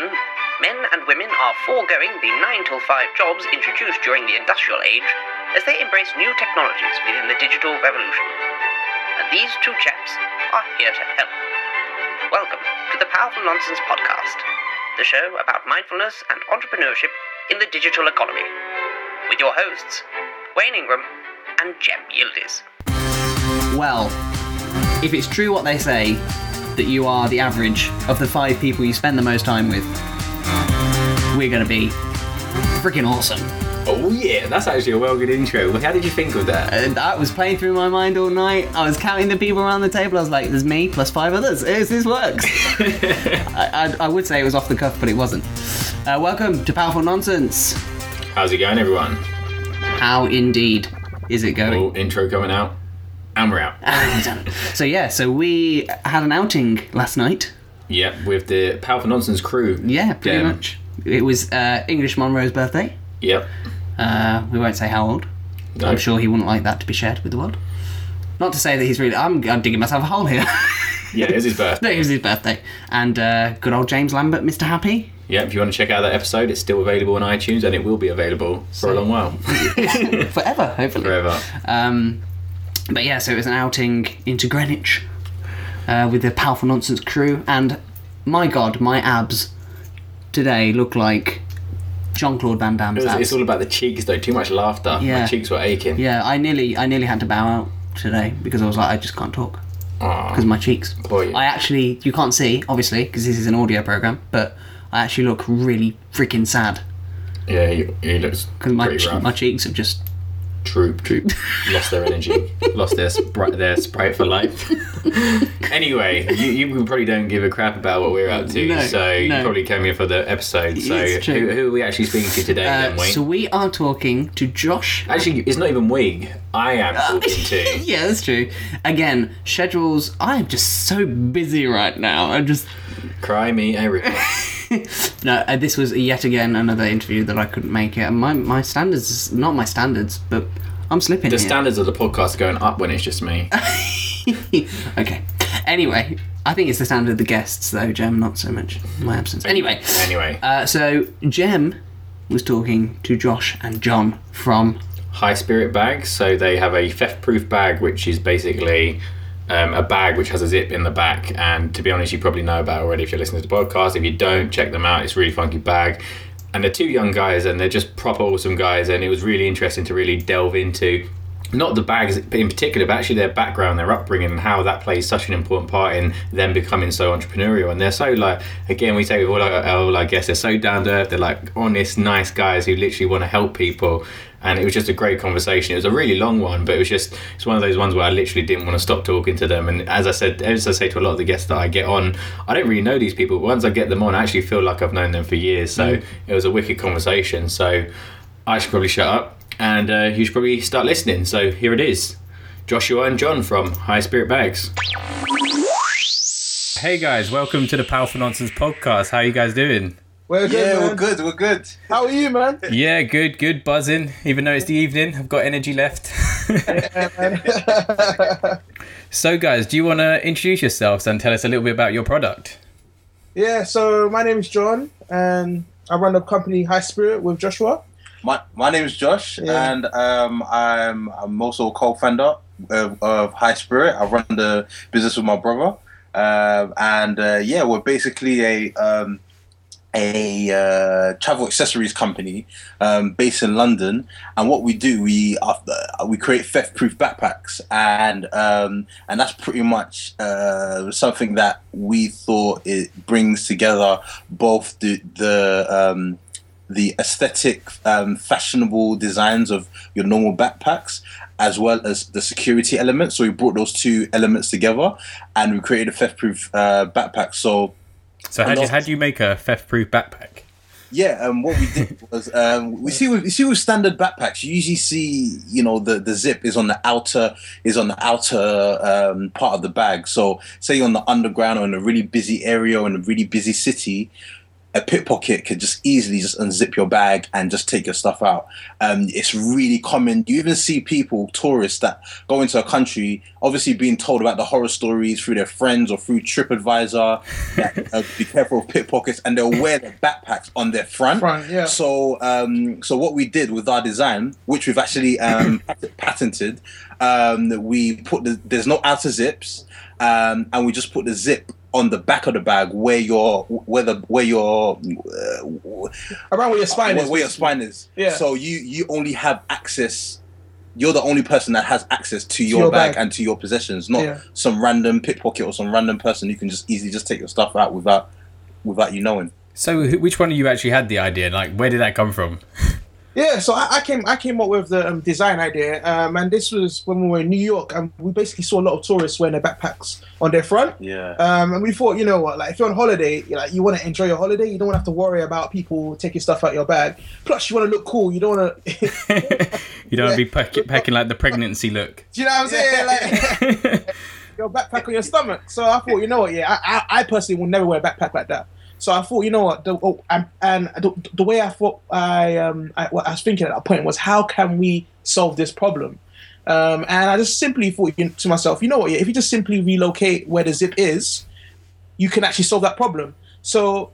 Britain, men and women are foregoing the 9 till 5 jobs introduced during the industrial age as they embrace new technologies within the digital revolution. And these two chaps are here to help. Welcome to the Powerful Nonsense Podcast, the show about mindfulness and entrepreneurship in the digital economy, with your hosts, Wayne Ingram and Jem Yildiz. Well, if it's true what they say, that you are the average of the five people you spend the most time with, we're going to be freaking awesome. Oh yeah, that's actually a well good intro. How did you think of that? And that was playing through my mind all night. I was counting the people around the table. I was like, there's me plus five others. This, this works. I, I, I would say it was off the cuff, but it wasn't. Uh, welcome to Powerful Nonsense. How's it going, everyone? How indeed is it going? Oh, intro coming out, and we're out. so yeah, so we had an outing last night. Yep, with the Powerful Nonsense crew. Yeah, pretty much. It was uh, English Monroe's birthday. Yep. Uh, we won't say how old. No. I'm sure he wouldn't like that to be shared with the world. Not to say that he's really. I'm, I'm digging myself a hole here. Yeah, it is his no, birthday. it was his birthday. And uh, good old James Lambert, Mr. Happy. Yeah, if you want to check out that episode, it's still available on iTunes and it will be available for a long while. Forever, hopefully. Forever. Um, but yeah, so it was an outing into Greenwich uh, with the Powerful Nonsense crew. And my god, my abs today look like Jean Claude Van Damme's It's, abs. it's all about the cheeks though, too much laughter. Yeah. My cheeks were aching. Yeah, I nearly, I nearly had to bow out today because I was like, I just can't talk because my cheeks. Boy. I actually, you can't see, obviously, because this is an audio program, but I actually look really freaking sad Yeah, he, he looks because my pretty che- my cheeks have just Droop. Troop. Lost their energy. Lost their sprite, their sprite for life. anyway, you, you probably don't give a crap about what we're up to, No, so you probably came here for the episode. So who, who are we actually speaking to today, Uh, then, Wayne? so we are talking to Josh. Actually, it's not even Wig. I am talking to. yeah, that's true. Again, schedules. I'm just so busy right now. I'm just Cry me a river. no. Uh, this was yet again another interview that I couldn't make it. My my standards, not my standards, but I'm slipping The here. standards of the podcast are going up when it's just me. okay. Anyway, I think it's the standard of the guests though, Jem. Not so much my absence. Anyway. Anyway, Uh, so Jem was talking to Josh and John from high spirit bags. So they have a theft proof bag, which is basically um, a bag which has a zip in the back. And to be honest, you probably know about already if you're listening to the podcast. If you don't, check them out. It's a really funky bag. And they're two young guys, and they're just proper awesome guys. And it was really interesting to really delve into not the bags in particular, but actually their background, their upbringing, and how that plays such an important part in them becoming so entrepreneurial. And they're so like, again, we say with all our, all our guests, they're so down to earth. They're like honest, nice guys who literally want to help people. And it was just a great conversation. It was a really long one, but it was just it's one of those ones where I literally didn't want to stop talking to them. And as I said, as I say to a lot of the guests that I get on, I don't really know these people. But once I get them on, I actually feel like I've known them for years. So it was a wicked conversation. So I should probably shut up and uh, you should probably start listening. So here it is Joshua and John from High Spirit Bags. Hey guys, welcome to the Powerful Nonsense podcast. How you guys doing? We're good, Yeah, man. we're good. We're good. How are you, man? Yeah, good, good, buzzing. Even though it's the evening, I've got energy left. so, guys, do you want to introduce yourselves and tell us a little bit about your product? yeah, so my name is John, and I run the company High Spirit with Joshua. My my name is Josh, Yeah. and um, I'm I'm also a co-founder of, of High Spirit. I run the business with my brother, um, and uh, yeah, we're basically a um, a uh, travel accessories company um, based in London. And what we do, we uh, we create theft-proof backpacks, and um, and that's pretty much uh, something that we thought it brings together both the the um, the aesthetic, um, fashionable designs of your normal backpacks, as well as the security element. So we brought those two elements together, and we created a theft-proof uh, backpack. So So, how do, you, how do you make a theft proof backpack? yeah, um, what we did was um, we see with you see with standard backpacks, you usually see you know the, the zip is on the outer is on the outer um, part of the bag. So say you're on the underground or in a really busy area or in a really busy city, a pickpocket could just easily just unzip your bag and just take your stuff out. Um, it's really common. You even see people, tourists that go into a country, obviously being told about the horror stories through their friends or through TripAdvisor. that, uh, be careful of pickpockets, and they'll wear their backpacks on their front. Front, yeah. So, um, so what we did with our design, which we've actually um, patented, um, we put the there's no outer zips, um, and we just put the zip on the back of the bag where your where the where your uh, Around where your spine where, is. where your spine is. Yeah. So you you only have access. You're the only person that has access to your, your bag, bag. and to your possessions, not Yeah. some random pickpocket or some random person who can just easily just take your stuff out without without you knowing. So, which one of you actually had the idea? Like, where did that come from? Yeah, so I, I came I came up with the um, design idea, um, and this was when we were in New York, and we basically saw a lot of tourists wearing their backpacks on their front. Yeah. Um, and we thought, you know what, like if you're on holiday, you like you want to enjoy your holiday, you don't have to worry about people taking stuff out of your bag. Plus, you want to look cool. You don't want to. you don't want to be pack- packing like the pregnancy look. Do you know what I'm saying? Like your backpack on your stomach. So I thought, you know what? Yeah, I, I, I personally will never wear a backpack like that. So I thought, you know what? The, oh, and the, the way I thought I um I, I was thinking at that point was, how can we solve this problem? Um, and I just simply thought to myself, you know what? If you just simply relocate where the zip is, you can actually solve that problem. So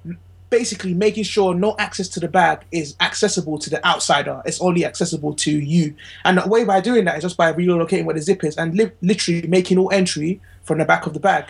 basically making sure no access to the bag is accessible to the outsider. It's only accessible to you. And the way by doing that is just by relocating where the zip is and li- literally making all entry from the back of the bag.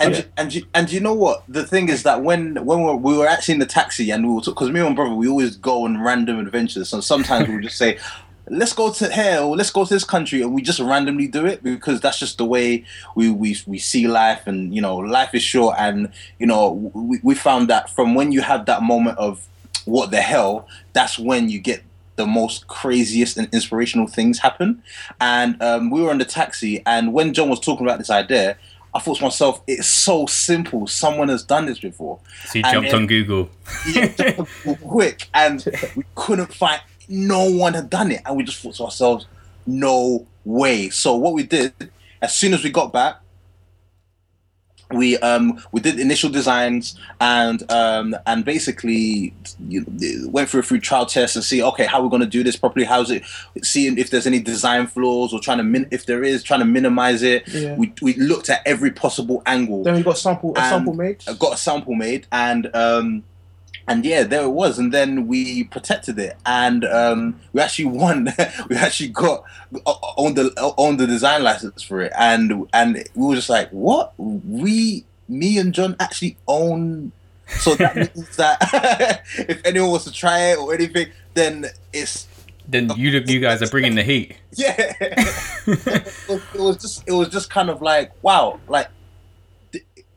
And you, and you, and you know what? The thing is that when when we were, we were actually in the taxi and we were because me and my brother we always go on random adventures. and sometimes we'll just say, "Let's go to here or let's go to this country," and we just randomly do it because that's just the way we we, we see life. And you know, life is short. And you know, we, we found that from when you have that moment of what the hell, that's when you get the most craziest and inspirational things happen. And um, we were in the taxi, and when John was talking about this idea. I thought to myself, it's so simple. Someone has done this before. So you And jumped then- on Google. Yeah, just quick, and we couldn't find. No one had done it, and we just thought to ourselves, "No way!" So what we did, as soon as we got back, we um we did initial designs and um and basically you know, went through a few trial tests and see okay how we're going to do this properly how's it seeing if there's any design flaws or trying to min- if there is trying to minimize it Yeah. we, we looked at every possible angle Then we got sample a sample made. Got a sample made and um and yeah there it was and then we protected it and um we actually won. We actually got on the on the design license for it and and we were just like what? We me and john actually own so that means that if anyone wants to try it or anything then it's Then you you guys are bringing the heat. yeah. It, was, just it was just kind of like wow like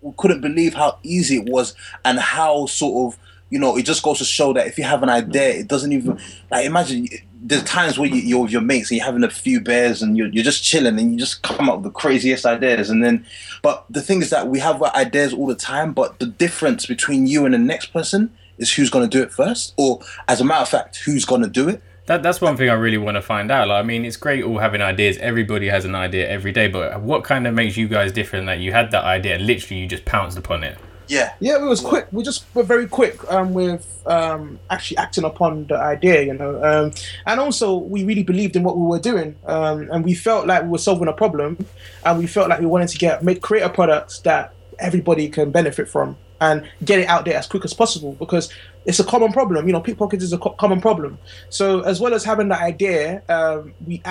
we couldn't believe how easy it was and how sort of you know it just goes to show that if you have an idea it doesn't even like imagine there's times where you, you're with your mates and you're having a few beers and you're, you're just chilling and you just come up with the craziest ideas and then but the thing is that we have ideas all the time but the difference between you and the next person is who's going to do it first or as a matter of fact who's going to do it That, that's one thing I really want to find out. Like, I mean, it's great all having ideas. Everybody has an idea every day, but what kind of makes you guys different that you had that idea and literally you just pounced upon it? Yeah Yeah, we was quick. We just were very quick um, with um, actually acting upon the idea, you know. Um, and also, we really believed in what we were doing, um, and we felt like we were solving a problem, and we felt like we wanted to get make create a product that everybody can benefit from and get it out there as quick as possible because it's a common problem. You know, pickpockets is a co- common problem. So as well as having the idea, um, we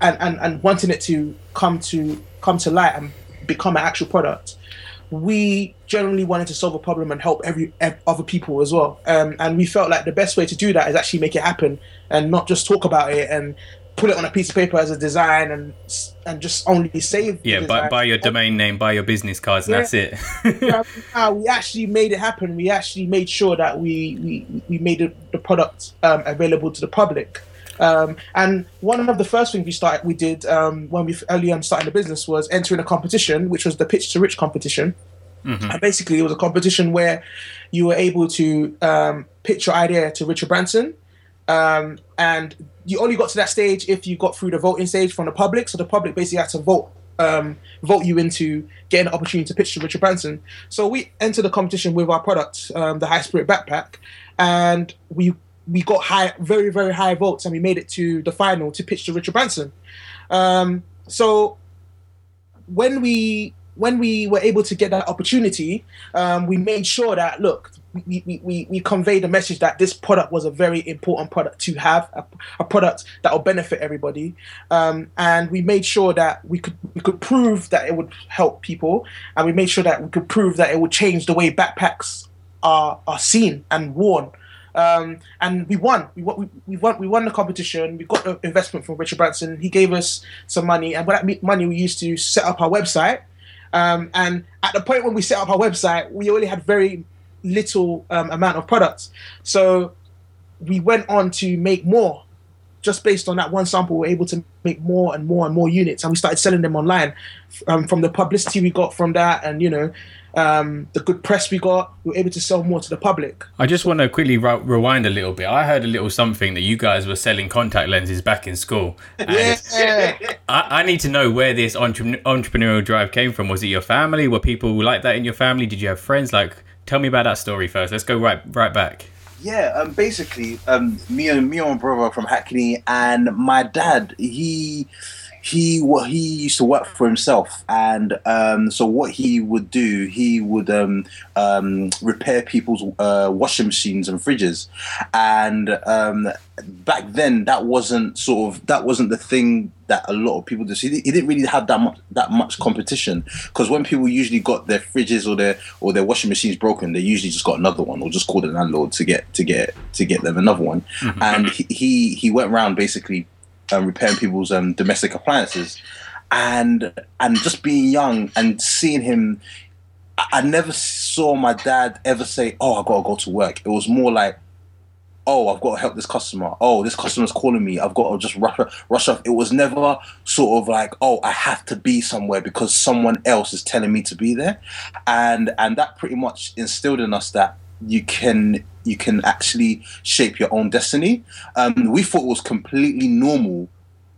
and, and and wanting it to come to come to light and become an actual product we generally wanted to solve a problem and help every ev- other people as well. Um, and we felt like the best way to do that is actually make it happen and not just talk about it and put it on a piece of paper as a design and and just only save. Yeah, buy, buy your domain name, buy your business cards, and Yeah. that's it. Yeah, uh, we actually made it happen. We actually made sure that we we, we made the, the product um, available to the public. Um, and one of the first things we started, we did um, when we early on starting the business was entering a competition, which was the Pitch to Rich competition. And basically, it was a competition where you were able to um, pitch your idea to Richard Branson, um, and you only got to that stage if you got through the voting stage from the public. So the public basically had to vote um, vote you into getting an opportunity to pitch to Richard Branson. So we entered the competition with our product, um, the High Spirit Backpack, and we we got high, very very high votes, and we made it to the final to pitch to Richard Branson. Um, so when we when we were able to get that opportunity, um, we made sure that look, we, we, we, we conveyed the message that this product was a very important product to have, a, a product that will benefit everybody, um, and we made sure that we could we could prove that it would help people, and we made sure that we could prove that it would change the way backpacks are are seen and worn. Um, and we won. We won. We, we won. We won the competition. We got the investment from Richard Branson. He gave us some money, and with that money, we used to set up our website. Um, and at the point when we set up our website, we only had very little um, amount of products. So we went on to make more. Just based on that one sample, we are able to make more and more and more units, and we started selling them online. Um, from the publicity we got from that, and you know, um, the good press we got, we were able to sell more to the public. I just want to quickly re- rewind a little bit. I heard a little something that you guys were selling contact lenses back in school. And Yeah. I, I need to know where this entre- entrepreneurial drive came from. Was it your family? Were people like that in your family? Did you have friends? Like, tell me about that story first. Let's go right right back. Yeah, um, basically, um, me and me and my brother from Hackney, and my dad, he he wa- he used to work for himself, and um, so what he would do, he would um, um, repair people's uh, washing machines and fridges, and um, back then that wasn't sort of that wasn't the thing that a lot of people did. He, he didn't really have that much that much competition because when people usually got their fridges or their or their washing machines broken, they usually just got another one or just called the landlord to get to get to get them another one. And he, he he went around basically um, repairing people's um, domestic appliances, and and just being young and seeing him. I- I never saw my dad ever say, "Oh, I gotta go to work." It was more like, oh, I've got to help this customer. Oh, this customer's calling me. I've got to just rush, rush off. It was never sort of like, oh, I have to be somewhere because someone else is telling me to be there, and and that pretty much instilled in us that you can you can actually shape your own destiny. Um, we thought it was completely normal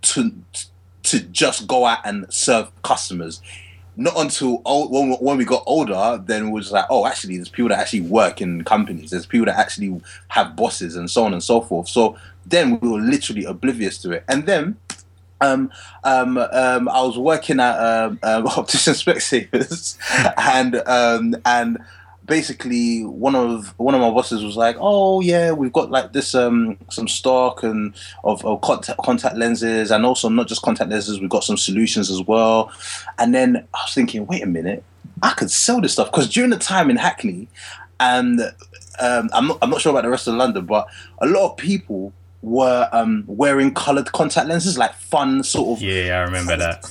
to to just go out and serve customers not until old, when, when we got older, then we was like, oh, actually, there's people that actually work in companies. There's people that actually have bosses and so on and so forth. So then we were literally oblivious to it. And then um, um, um, I was working at um, um, Optician Specsavers, and um, and basically one of one of my bosses was like, "Oh yeah, we've got like this um some stock and of, of contact contact lenses, and also not just contact lenses, we've got some solutions as well." And then I was thinking, wait a minute, I could sell this stuff because during the time in Hackney, and um, I'm not I'm not sure about the rest of London, but a lot of people were um wearing coloured contact lenses, like fun sort of. Yeah, I remember that.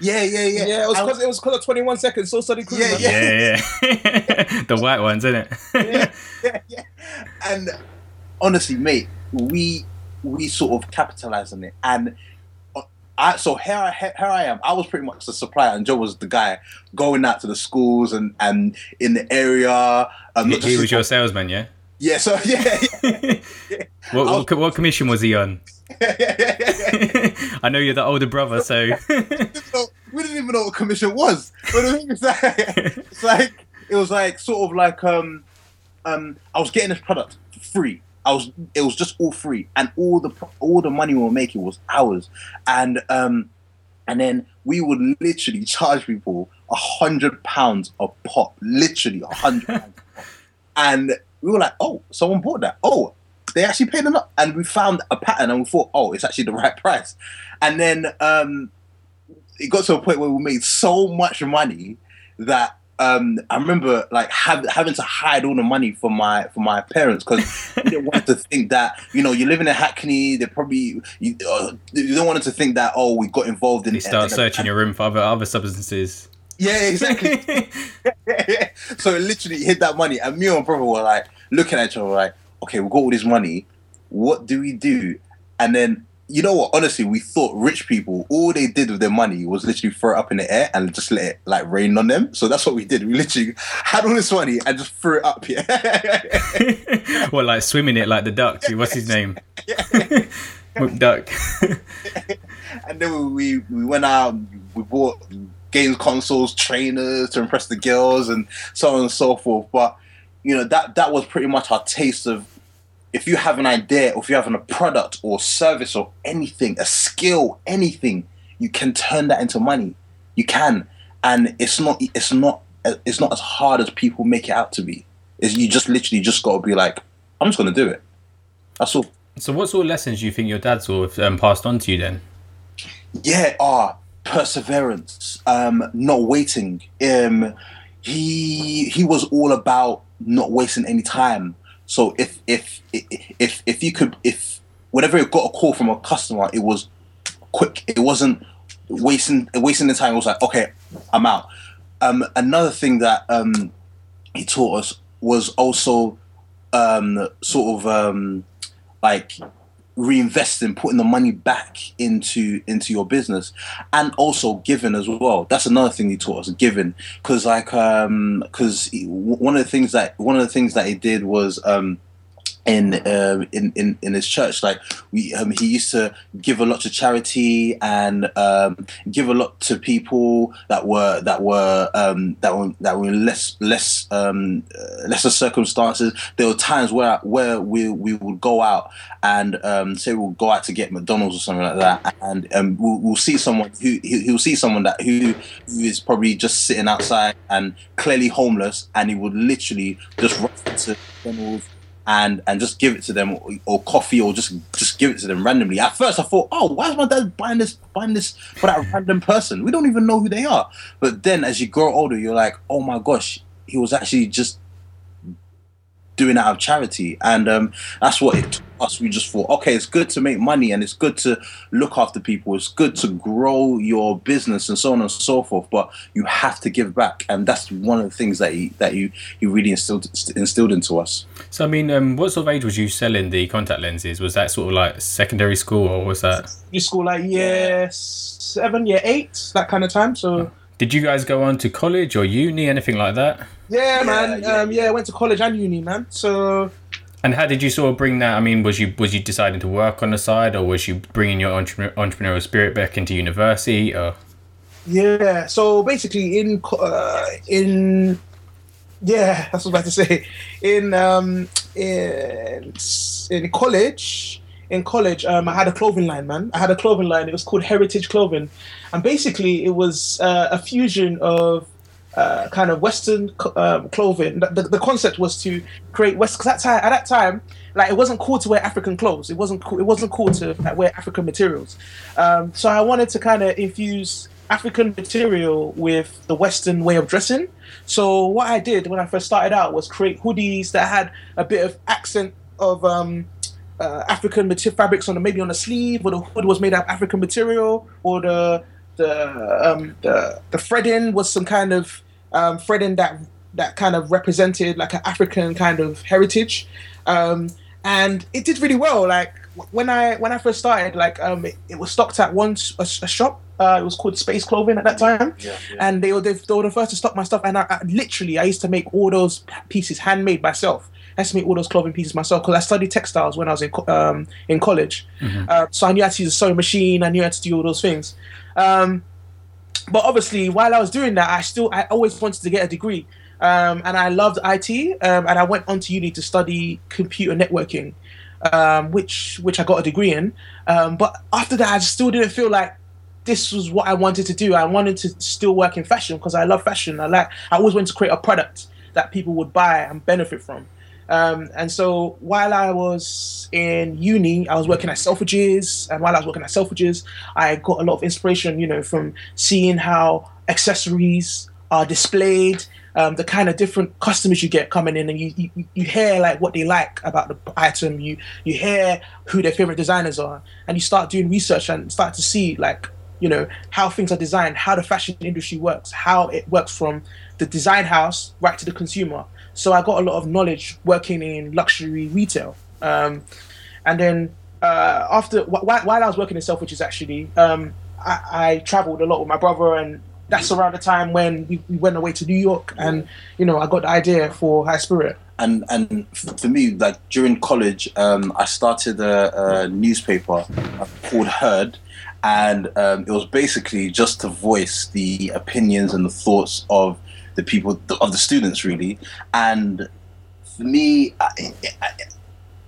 Yeah, yeah, yeah. Yeah, it was And- because it was because of 21 seconds. So Solid Crew. Yeah, yeah. Yeah, yeah. the white ones, isn't it? yeah, yeah, yeah. And honestly, mate, we we sort of capitalized on it, and uh, I so here I here I am. I was pretty much the supplier, and Joe was the guy going out to the schools and and in the area. Um, he, he was your salesman, yeah. Yeah. So yeah, yeah, What, what, what commission was he on? yeah, yeah, yeah, yeah. I know you're the older brother, so we didn't even know what commission was. But the thing is that it's like it was like sort of like um um I was getting this product for free. I was it was just all free and all the all the money we were making was ours. And um and then we would literally charge people a hundred pounds a pop, literally a hundred pounds. And we were like, oh, someone bought that. Oh, they actually paid enough. And we found a pattern and we thought, oh, it's actually the right price. And then um it got to a point where we made so much money that um, I remember like have, having to hide all the money from my from my parents because we didn't want to think that you know you're living in Hackney. They probably you, uh, you don't want to think that oh we got involved in. you start in- searching your room for other other substances. Yeah, exactly. so it literally hid that money, and me and my brother were like looking at each other like, okay, we got all this money. What do we do? And then you know what? Honestly, we thought rich people all they did with their money was literally throw it up in the air and just let it like rain on them. So that's what we did. We literally had all this money and just threw it up. Yeah, well, like swimming it like the duck. What's his name? McDuck. and then we we went out. We bought games consoles, trainers to impress the girls, and so on and so forth. But you know that that was pretty much our taste of if you have an idea or if you have a product or service or anything, a skill, anything, you can turn that into money. You can, and it's not it's not it's not as hard as people make it out to be. Is you just literally just got to be like, I'm just gonna do it. That's all. So, what sort of lessons do you think your dad sort of um, passed on to you then? Yeah, ah, perseverance, um, not waiting. Um, he he was all about not wasting any time. So if if if if you could if whenever it got a call from a customer, it was quick. It wasn't wasting wasting the time. It was like, okay, I'm out. Um, another thing that um, he taught us was also um, sort of um, like reinvesting, putting the money back into into your business, and also giving as well. That's another thing he taught us, giving, because like um, because one of the things that one of the things that he did was um in uh, in, in in his church. Like we, um, he used to give a lot to charity and um, give a lot to people that were that were um, that were that were in less less um, uh, lesser circumstances. There were times where where we we would go out and um, say we'll go out to get McDonald's or something like that, and um, we'll, we'll see someone who he'll see someone that who who is probably just sitting outside and clearly homeless, and he would literally just rush to McDonald's and and just give it to them or, or, coffee or just just give it to them randomly. At first, I thought, oh, why is my dad buying this buying this for that random person? We don't even know who they are. But then, as you grow older, you're like, oh my gosh, he was actually just doing it out of charity, and um, that's what it took us. We just thought, okay, it's good to make money and it's good to look after people. It's good to grow your business and so on and so forth. But you have to give back, and that's one of the things that he that you he really instilled instilled into us. So I mean, um, what sort of age was you selling the contact lenses? Was that sort of like secondary school, or was that? Your school, like year seven, year eight, that kind of time. So. Did you guys go on to college or uni, anything like that? Yeah, man. Yeah, um, yeah, I went to college and uni, man. So. And how did you sort of bring that? I mean, was you was you deciding to work on the side, or was you bringing your entre- entrepreneurial spirit back into university, or? Yeah. So basically, in uh, in yeah, that's what I was about to say. In um in in college, in college, um, I had a clothing line, man. I had a clothing line. It was called Heritage Clothing, and basically, it was uh, a fusion of uh, kind of Western um, clothing. The, the, concept was to create West. Because that time, at that time, like it wasn't cool to wear African clothes. It wasn't cool. It wasn't cool to like, wear African materials. Um, so I wanted to kind of infuse African material with the Western way of dressing. So what I did when I first started out was create hoodies that had a bit of accent of um, uh, African material fabrics on the maybe on the sleeve, or the hood was made out of African material, or the the um, the the threading was some kind of um, threading that that kind of represented like an African kind of heritage, um, and it did really well. Like when I when I first started, like um, it, it was stocked at one a, a shop. Uh, it was called Space Clothing at that time, yeah, yeah. and they were they, they, were the first to stock my stuff. And I, I, literally I used to make all those pieces handmade myself. I used to make all those clothing pieces myself because I studied textiles when I was in um, in college. Mm-hmm. Uh, so I knew how to use a sewing machine. I knew how to do all those things. Um, but obviously, while I was doing that, I still I always wanted to get a degree, um, and I loved IT, um, and I went on to uni to study computer networking, um, which which I got a degree in. Um, but after that, I still didn't feel like this was what I wanted to do. I wanted to still work in fashion because I love fashion. I like I always wanted to create a product that people would buy and benefit from. Um, and so while I was in uni, I was working at Selfridges, and while I was working at Selfridges, I got a lot of inspiration, you know, from seeing how accessories are displayed, um, the kind of different customers you get coming in, and you, you, you hear like what they like about the item, you you hear who their favorite designers are, and you start doing research and start to see like you know how things are designed, how the fashion industry works, how it works from the design house right to the consumer so I got a lot of knowledge working in luxury retail. Um, and then uh, after wh- while I was working in Selfridges, actually, um, I, I traveled a lot with my brother, and that's around the time when we, we went away to New York, and you know I got the idea for High Spirit and and for me, like during college, um, I started a, a newspaper called Herd, and um, it was basically just to voice the opinions and the thoughts of the people of the students really. And for me I,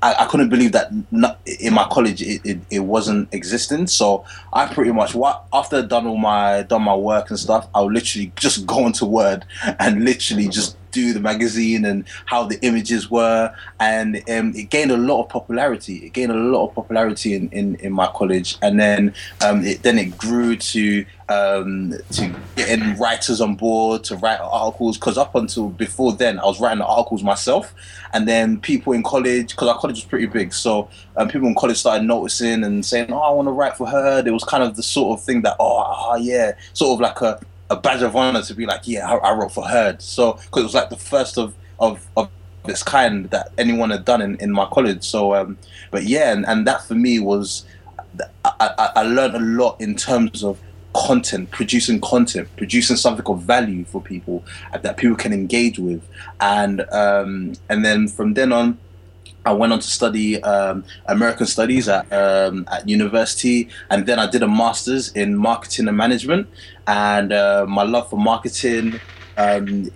I, I couldn't believe that not, in my college it, it, it wasn't existing so I pretty much what after done all my done my work and stuff I would literally just go into Word and literally just do the magazine and how the images were. And um, it gained a lot of popularity. It gained a lot of popularity in, in, in my college. And then um, it then it grew to um, to getting writers on board to write articles. Because up until before then I was writing articles myself. And then people in college because our college was pretty big. So um, people in college started noticing and saying oh I want to write for her. There was kind of the sort of thing that oh, oh yeah. Sort of like a a badge of honor to be like, yeah, I, I wrote for Heard. So because it was like the first of of of its kind that anyone had done in, in my college. So, um, but yeah, and, and that for me was, I, I, I learned a lot in terms of content, producing content, producing something of value for people that people can engage with, and um, and then from then on. I went on to study um, American Studies at um, at university, and then I did a master's in marketing and management. And uh, my love for marketing um,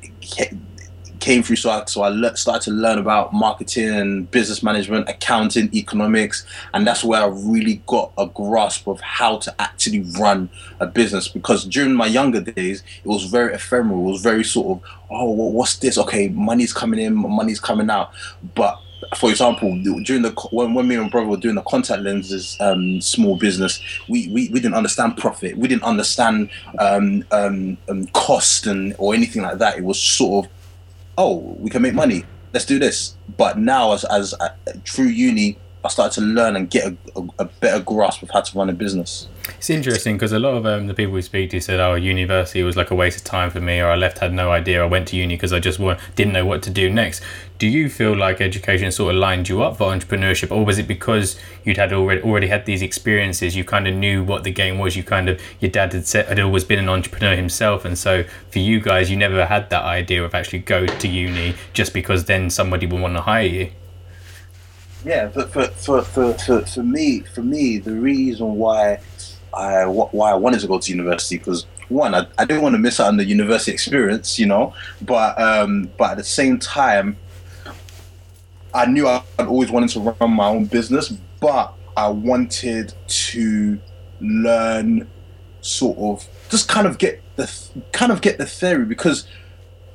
came through, so I, so I le- started to learn about marketing business management, accounting, economics, and that's where I really got a grasp of how to actually run a business. Because during my younger days, it was very ephemeral. It was very sort of, oh, what's this? Okay, money's coming in, money's coming out, but for example, during the when, when me and brother were doing the contact lenses um, small business, we, we, we didn't understand profit. We didn't understand um, um, um, cost and or anything like that. It was sort of, oh, we can make money. Let's do this. But now, as as uh, through uni, I started to learn and get a, a, a better grasp of how to run a business. It's interesting because a lot of um, the people we speak to said, "Oh, university was like a waste of time for me," or "I left had no idea. I went to uni because I just didn't know what to do next." Do you feel like education sort of lined you up for entrepreneurship, or was it because you'd had already already had these experiences? You kind of knew what the game was. You kind of your dad had had always been an entrepreneur himself, and so for you guys, you never had that idea of actually go to uni just because then somebody would want to hire you yeah, but for, for, for, for, for me, for me, the reason why I why I wanted to go to university because one, I, I didn't want to miss out on the university experience, you know, but um, but at the same time, I knew I'd always wanted to run my own business, but I wanted to learn sort of just kind of get the kind of get the theory because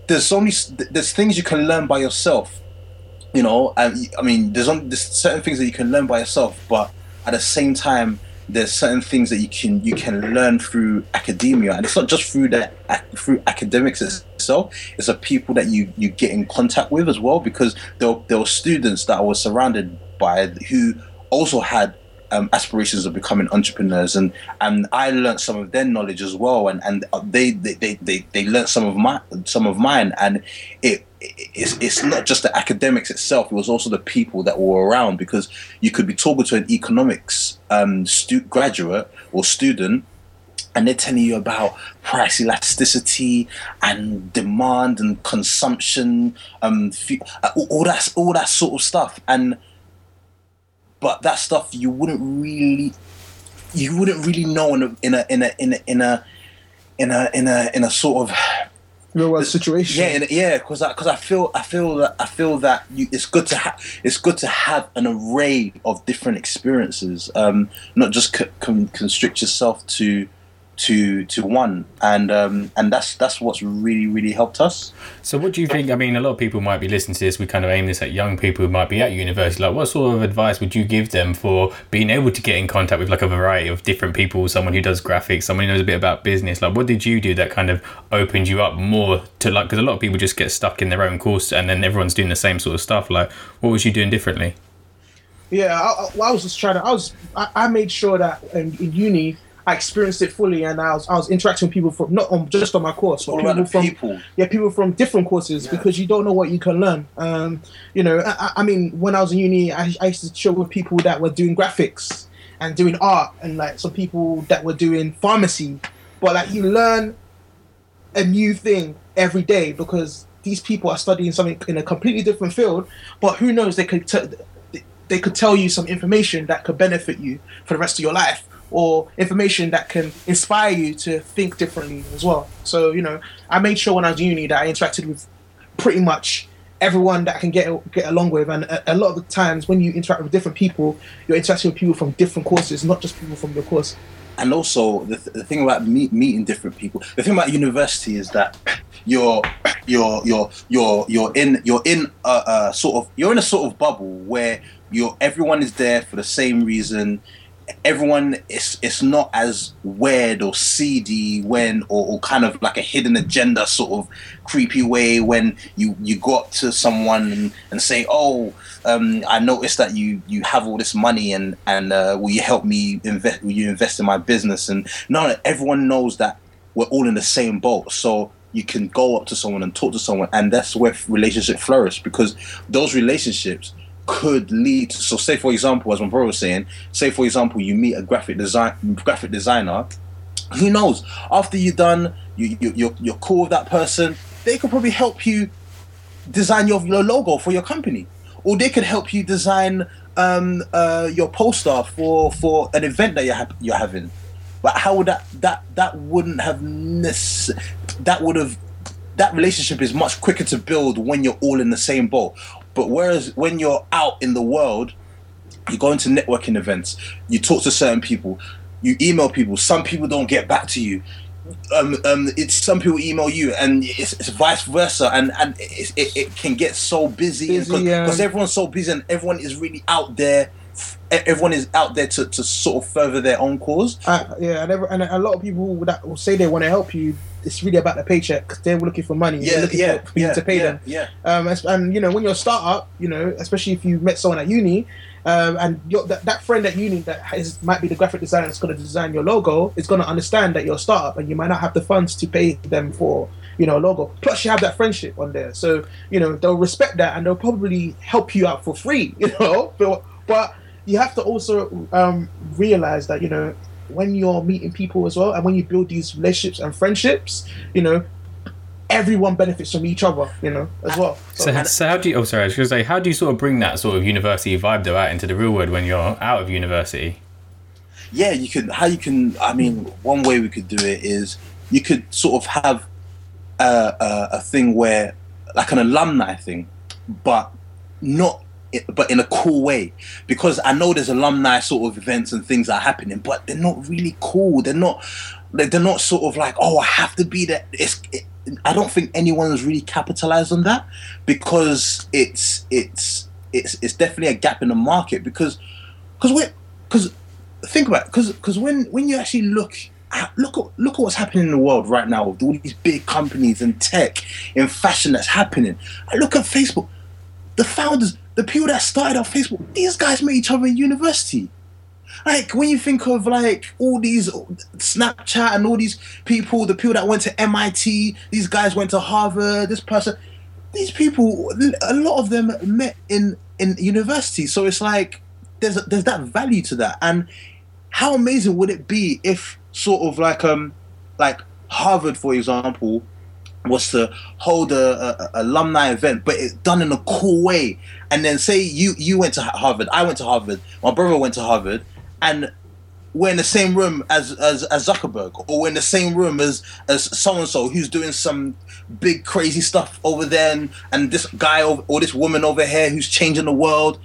there's only there's things you can learn by yourself you know and i mean there's, on, there's certain things that you can learn by yourself but at the same time there's certain things that you can you can learn through academia. And it's not just through the through academics itself. It's the people that you you get in contact with as well because there, there were students that I was surrounded by who also had um, aspirations of becoming entrepreneurs. And and I learned some of their knowledge as well. And and they they they they, they learned some of my some of mine. And it it's, it's not just the academics itself it was also the people that were around because you could be talking to an economics um, stu- graduate or student and they're telling you about price elasticity and demand and consumption um all that all that sort of stuff and but that stuff you wouldn't really you wouldn't really know in a in a in a in a in a in a in a, in a sort of real world situation. Yeah, yeah, because because I, I, feel I feel that I feel that you, it's good to have it's good to have an array of different experiences, um, not just c- constrict yourself to to to one. And um and that's that's what's really really helped us. So what do you think i mean a lot of people might be listening to this. We kind of aim this at young people who might be at university. Like what sort of advice would you give them for being able to get in contact with like a variety of different people? Someone who does graphics someone who knows a bit about business. Like what did you do that kind of opened you up more to like because a lot of people just get stuck in their own course and then everyone's doing the same sort of stuff. Like what was you doing differently? Yeah i, I was just trying to i was i, I made sure that in, in uni I experienced it fully, and I was I was interacting with people from not on just on my course, but people from people. yeah people from different courses yeah. because you don't know what you can learn. Um, you know, I, I, mean, when I was in uni, I, I used to chill with people that were doing graphics and doing art, and like some people that were doing pharmacy. But like you learn a new thing every day because these people are studying something in a completely different field. But who knows? They could t- they could tell you some information that could benefit you for the rest of your life or information that can inspire you to think differently as well. So you know, I made sure when I was uni that I interacted with pretty much everyone that I can get get along with, and a, a lot of the times when you interact with different people, you're interacting with people from different courses, not just people from your course. and also the, th- the thing about meet, meeting different people the thing about university is that you're you're you're you're you're in you're in a, a sort of you're in a sort of bubble where you're everyone is there for the same reason everyone it's it's not as weird or seedy when or, or kind of like a hidden agenda sort of creepy way when you you go up to someone and, and say oh um, I noticed that you you have all this money and and uh, will you help me invest will you invest in my business? And no everyone knows that we're all in the same boat. So you can go up to someone and talk to someone and that's where relationship flourish because those relationships could lead so say for example as my brother was saying say for example you meet a graphic design graphic designer who knows? After you're done you, you you're, you're cool with that person they could probably help you design your, your logo for your company. Or they could help you design um, uh, your poster for for an event that you're, ha- you're having. But how would that that that wouldn't have nece- that would have that relationship is much quicker to build when you're all in the same boat but whereas when you're out in the world you go into networking events you talk to certain people you email people some people don't get back to you um, um, it's some people email you and it's, it's vice versa and and it, it, it can get so busy because yeah. everyone's so busy and everyone is really out there everyone is out there to, to sort of further their own cause Uh, yeah, and, every, and a lot of people that will say they want to help you, it's really about the paycheck 'cause they're looking for money. yeah looking yeah for, yeah, to pay yeah, them. yeah Um, and you know, when you're a startup, you know, especially if you've met someone at uni, um, and that, that friend at uni that is, might be the graphic designer that's going to design your logo is going to understand that you're a startup and you might not have the funds to pay them for you know a logo. Plus, you have that friendship on there, so you know they'll respect that and they'll probably help you out for free. You know, but, but you have to also um, realize that you know when you're meeting people as well and when you build these relationships and friendships, you know. Everyone benefits from each other, you know, as well. So, so how do you? Oh, sorry. I was going to say, how do you sort of bring that sort of university vibe though out into the real world when you're out of university? yeah you could how you can i mean one way we could do it is you could sort of have a, a, a thing where like an alumni thing but not but in a cool way. Because i know there's alumni sort of events and things are happening but they're not really cool. They're not they're not sort of like oh i have to be there. It's it, i don't think anyone's really capitalized on that because it's it's it's it's definitely a gap in the market because because we're because think about because because when when you actually look at, look at look at what's happening in the world right now with all these big companies and tech in fashion that's happening. I look at Facebook, the founders, the people that started off Facebook, these guys met each other in university. Like when you think of like all these Snapchat and all these people, the people that went to MIT, these guys went to Harvard, this person, these people, a lot of them met in in university. So it's like there's there's that value to that, and how amazing would it be if sort of like um like Harvard, for example, was to hold a, a, alumni event, but it done in a cool way. And then say you you went to Harvard, I went to Harvard, my brother went to Harvard, and we're in the same room as as, as Zuckerberg, or we're in the same room as as so and so who's doing some big crazy stuff over there, and, and this guy or this woman over here who's changing the world.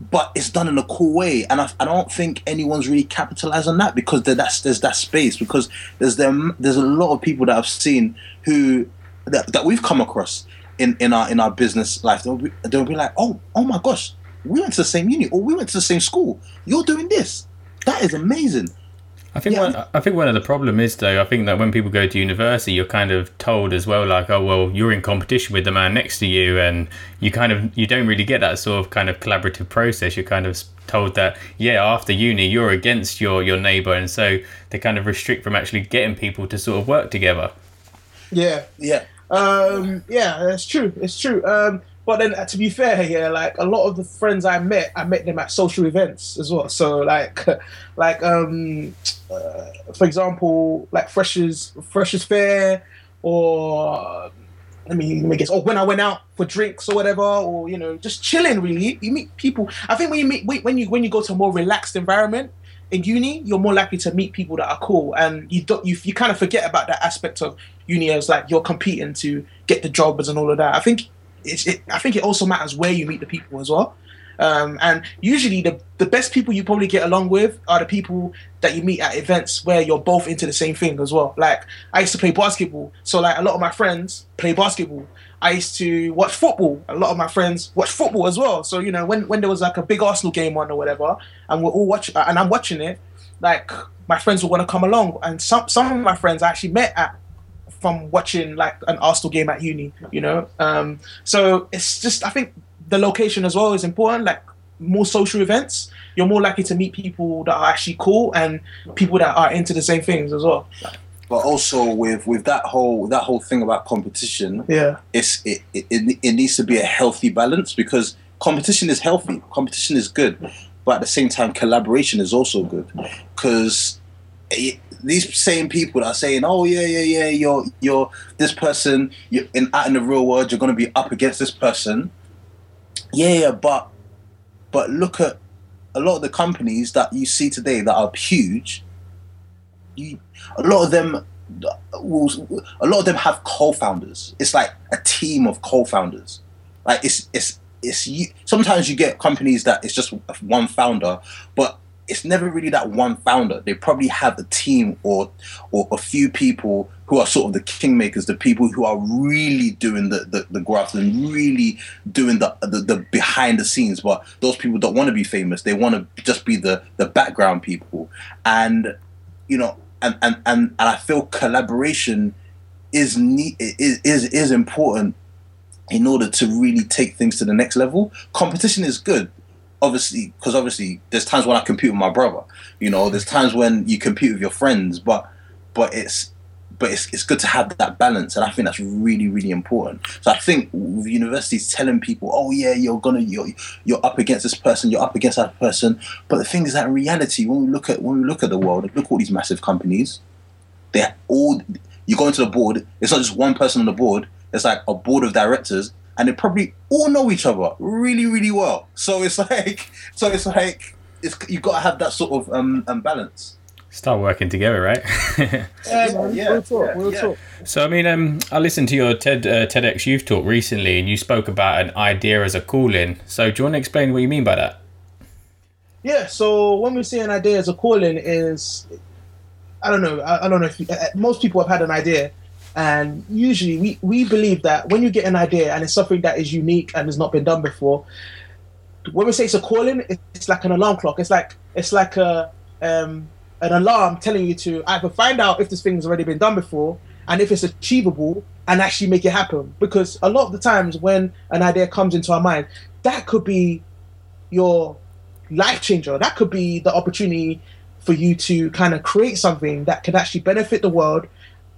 But it's done in a cool way, and I, I don't think anyone's really capitalized on that because that's there's that space because there's there's a lot of people that I've seen who that, that we've come across in, in our in our business life. They'll be, they'll be like, oh oh my gosh, we went to the same uni or we went to the same school. You're doing this. That is amazing. I think Yeah. one, I think one of the problem is though. I think that when people go to university, you're kind of told as well, like, oh well, you're in competition with the man next to you, and you kind of you don't really get that sort of kind of collaborative process. You're kind of told that yeah, after uni, you're against your your neighbour, and so they kind of restrict from actually getting people to sort of work together. Yeah, Yeah. Um, yeah, that's true. It's true. Um, but then, to be fair, yeah, like a lot of the friends I met, I met them at social events as well. So, like, like um, uh, for example, like freshers, freshers fair, or I mean, me guess. Or when I went out for drinks or whatever, or you know, just chilling. Really, you meet people. I think when you meet when you when you go to a more relaxed environment, in uni, you're more likely to meet people that are cool, and you don't you, you kind of forget about that aspect of uni as like you're competing to get the jobs and all of that. I think it, I think it also matters where you meet the people as well. Um, and usually the the best people you probably get along with are the people that you meet at events where you're both into the same thing as well. Like I used to play basketball, so like a lot of my friends play basketball. I used to watch football. A lot of my friends watch football as well. So you know when when there was like a big Arsenal game on or whatever, and we're all watching, and I'm watching it, like my friends will want to come along, and some some of my friends I actually met at from watching like an Arsenal game at uni, you know. Um, so it's just I think the location as well is important. Like more social events, you're more likely to meet people that are actually cool and people that are into the same things as well. But also with with that whole that whole thing about competition, Yeah, it's it, it, it it needs to be a healthy balance because competition is healthy, competition is good, but at the same time, collaboration is also good because Eh, these same people that are saying, "Oh yeah, yeah, yeah, you're you're this person, you're in out in the real world, you're going to be up against this person." Yeah, yeah, but but look at a lot of the companies that you see today that are huge. You, a lot of them will, a lot of them have co-founders. It's like a team of co-founders. Like it's it's it's you. Sometimes you get companies that it's just one founder, but it's never really that one founder. They probably have a team or or a few people who are sort of the kingmakers, the people who are really doing the the, the graft and really doing the, the the behind the scenes. But those people don't want to be famous. They want to just be the the background people. And you know, and and and, and I feel collaboration is neat is is is important in order to really take things to the next level. Competition is good obviously because obviously there's times when I compete with my brother. You know, there's times when you compete with your friends, but but it's but it's, it's good to have that balance, and I think that's really really important. So I think universities telling people, oh yeah, you're gonna you're you're up against this person, you're up against that person, but the thing is that in reality, when we look at when we look at the world, look at all these massive companies, they're all you go into the board. It's not just one person on the board. It's like a board of directors and they probably all know each other really, really well. So it's like, so it's like, it's you got to have that sort of um, um balance. Start working together, right? yeah, man. yeah, talk, yeah, real yeah. talk. so, I mean, um, I listened to your TED uh, TEDx Youth Talk recently, and you spoke about an idea as a calling. So, do you want to explain what you mean by that? Yeah, so when we say an idea as a calling is, I don't know, I, I don't know if you, uh, most people have had an idea, and usually we, we believe that when you get an idea and it's something that is unique and has not been done before, when we say it's a calling, it's like an alarm clock. It's like it's like a um, an alarm telling you to either find out if this thing's already been done before and if it's achievable and actually make it happen. Because a lot of the times when an idea comes into our mind, that could be your life changer. That could be the opportunity for you to kind of create something that can actually benefit the world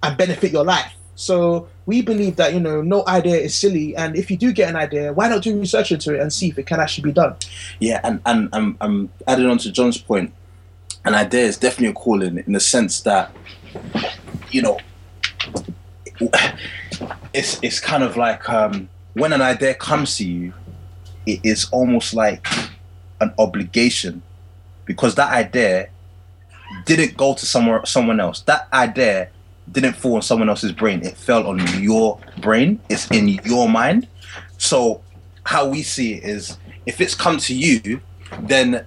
and benefit your life. So we believe that you know no idea is silly, and if you do get an idea, why not do research into it and see if it can actually be done? Yeah, and and I'm, I'm adding on to John's point. An idea is definitely a calling in the sense that, you know, it's it's kind of like um, when an idea comes to you, it is almost like an obligation because that idea didn't go to somewhere someone else. That idea didn't fall on someone else's brain. It fell on your brain. It's in your mind. So how we see it is if it's come to you, then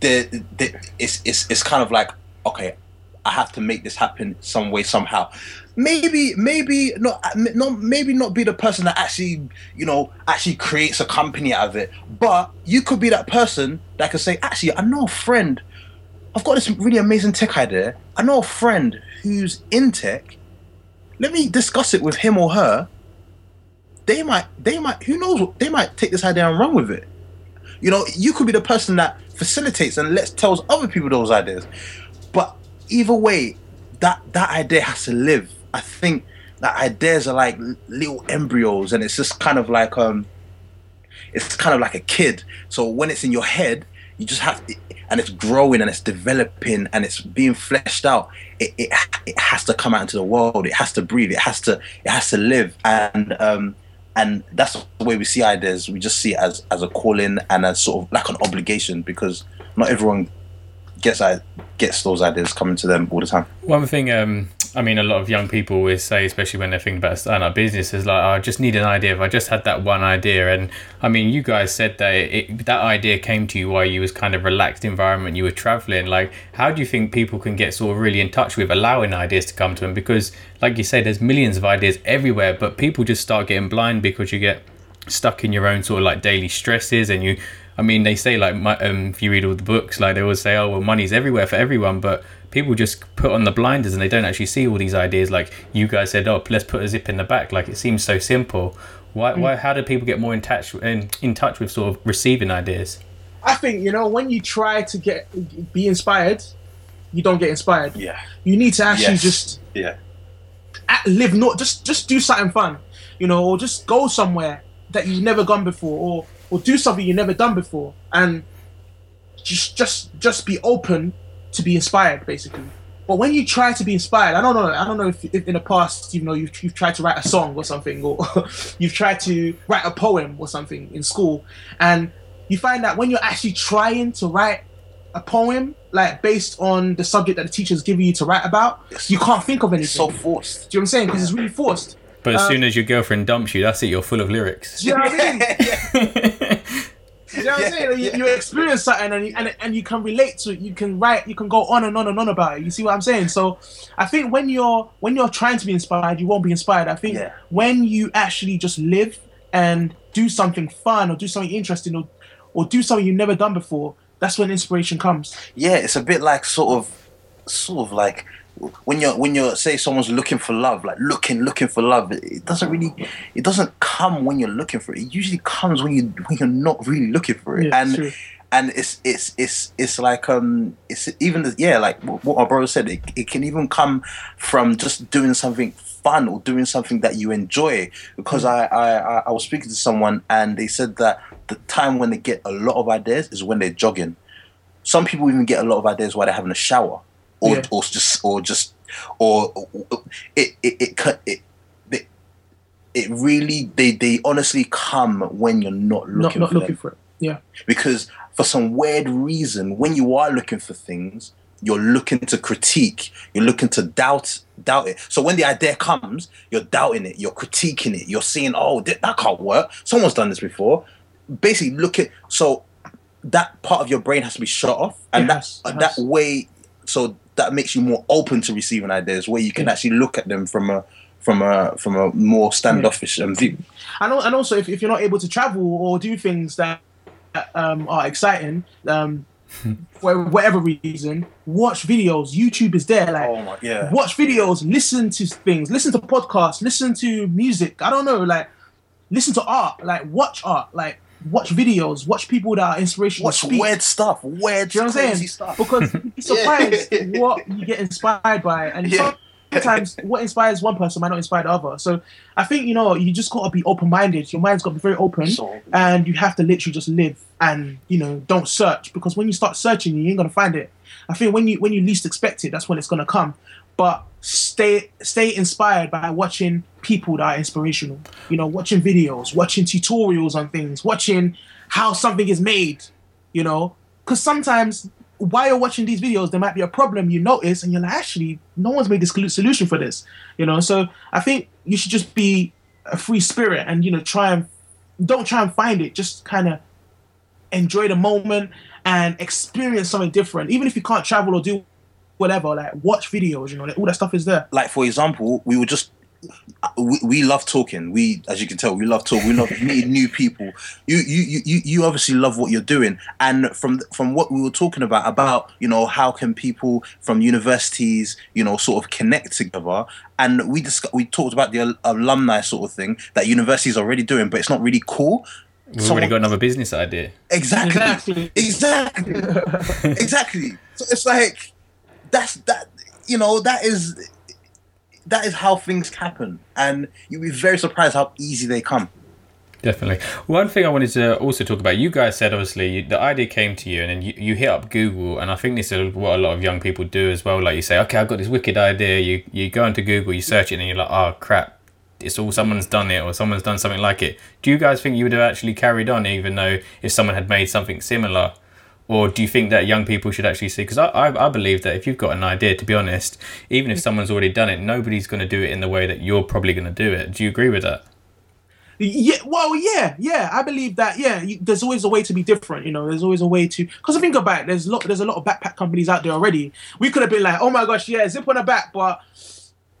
the, the it's, it's it's kind of like okay, I have to make this happen some way somehow. Maybe maybe not not maybe not be the person that actually you know actually creates a company out of it, but you could be that person that could say actually I know a friend. I've got this really amazing tech idea. I know a friend who's in tech. Let me discuss it with him or her. They might they might who knows they might take this idea and run with it. You know, you could be the person that facilitates and lets tells other people those ideas. But either way, that that idea has to live. I think that ideas are like little embryos, and it's just kind of like um, it's kind of like a kid. So when it's in your head, you just have, to and it's growing and it's developing and it's being fleshed out. It, it it has to come out into the world. It has to breathe. It has to it has to live. And um, and that's the way we see ideas. We just see it as as a calling and as sort of like an obligation because not everyone gets gets those ideas coming to them all the time. One thing, um, I mean, a lot of young people always say, especially when they're thinking about starting up business, is like, oh, I just need an idea. If I just had that one idea, and I mean, you guys said that it, that idea came to you while you was kind of relaxed environment, you were traveling. Like, how do you think people can get sort of really in touch with allowing ideas to come to them? Because, like you say, there's millions of ideas everywhere, but people just start getting blind because you get stuck in your own sort of like daily stresses and you i mean they say like my, um, if you read all the books like they always say oh well money's everywhere for everyone but people just put on the blinders and they don't actually see all these ideas like you guys said oh let's put a zip in the back like it seems so simple why, why how do people get more in touch in, in touch with sort of receiving ideas I think you know when you try to get be inspired, you don't get inspired. Yeah. You need to actually Yes. just Yeah. live not just just do something fun, you know, or just go somewhere that you've never gone before, or or do something you've never done before, and just just just be open to be inspired, basically. But when you try to be inspired, I don't know. I don't know if, if in the past, you know, you've, you've tried to write a song or something, or you've tried to write a poem or something in school, and you find that when you're actually trying to write a poem, like based on the subject that the teacher's giving you to write about, you can't think of anything. It's so forced. Do you know what I'm saying? Because it's really forced. but as Uh, soon as your girlfriend dumps you that's it you're full of lyrics Do you know what I mean? Know what I'm saying? You, you experience something and you, and, and you can relate to it. You can write. You can go on and on and on about it. You see what I'm saying? So, I think when you're when you're trying to be inspired, you won't be inspired. I think when you actually just live and do something fun or do something interesting or or do something you've never done before, that's when inspiration comes. yeah, it's a bit like sort of, sort of like when you're when you're say someone's looking for love, like looking looking for love. It, doesn't really, it doesn't come when you're looking for it. It usually comes when you when you're not really looking for it. Yeah, and true. and it's it's it's it's like um it's even yeah like what my brother said. It, it can even come from just doing something fun or doing something that you enjoy. Because I, I I- I was speaking to someone and they said that the time when they get a lot of ideas is when they're jogging some people even get a lot of ideas while they're having a shower or Yeah. or just or just or, it it it cut it, it it really they they honestly come when you're not Not looking not for looking them for it. Yeah. because for some weird reason when you are looking for things you're looking to critique you're looking to doubt doubt it so when the idea comes you're doubting it you're critiquing it you're seeing oh th- that can't work someone's done this before basically look at so that part of your brain has to be shut off and Yes, that that way so that makes you more open to receiving ideas where you can Yeah. actually look at them from a from a from a more standoffish um, view. And, and also if, if you're not able to travel or do things that um, are exciting um, for whatever reason watch videos. Youtube is there like oh my yeah. watch videos listen to things listen to podcasts listen to music. I don't know like listen to art like watch art like watch videos watch people that are inspirational watch speak. weird stuff weird you know what I'm saying? stuff Because you'd be surprised Yeah. what you get inspired by, and Yeah. sometimes what inspires one person might not inspire the other. So I think you know you just got to be open minded. Your mind's got to be very open, So- and you have to literally just live and you know don't search because when you start searching, you ain't gonna find it. I think when you when you least expect it, that's when it's gonna come. But stay stay inspired by watching people that are inspirational. You know, watching videos, watching tutorials on things, watching how something is made. You know, because sometimes while you're watching these videos, there might be a problem you notice, and you're like, actually, no one's made this solution for this. You know, so I think you should just be a free spirit and you know try and don't try and find it. Just kind of enjoy the moment and experience something different. Even if you can't travel or do whatever, like watch videos. You know, like, all that stuff is there. like for example, we were just we, we love talking. We, as you can tell, we love talking. We love meeting new people. You, you, you, you- you obviously love what you're doing. And from from what we were talking about, about you know how can people from universities, you know, sort of connect together. And we discussed, we talked about the alumni sort of thing that universities are already doing, but it's not really cool. We've Someone- already got another business idea. Exactly. Exactly. Exactly. exactly. So it's like that's that you know, that is that is how things happen. And you'll be very surprised how easy they come. Definitely. One thing I wanted to also talk about, you guys said obviously the idea came to you and then you, you hit up Google, and I think this is what a lot of young people do as well. Like you say, okay, I've got this wicked idea. You you go into Google, you search it, and you're like, oh crap, it's all someone's done it or someone's done something like it. Do you guys think you would have actually carried on even though if someone had made something similar? Or do you think that young people should actually see? Because I, I, I believe that if you've got an idea, to be honest, even if mm. someone's already done it, nobody's going to do it in the way that you're probably going to do it. Do you agree with that? Yeah, well, yeah, yeah. I believe that. Yeah, you, there's always a way to be different. You know, there's always a way to. Because I think about it, there's a lot. There's a lot of backpack companies out there already. We could have been like, oh my gosh, yeah, zip on the back, but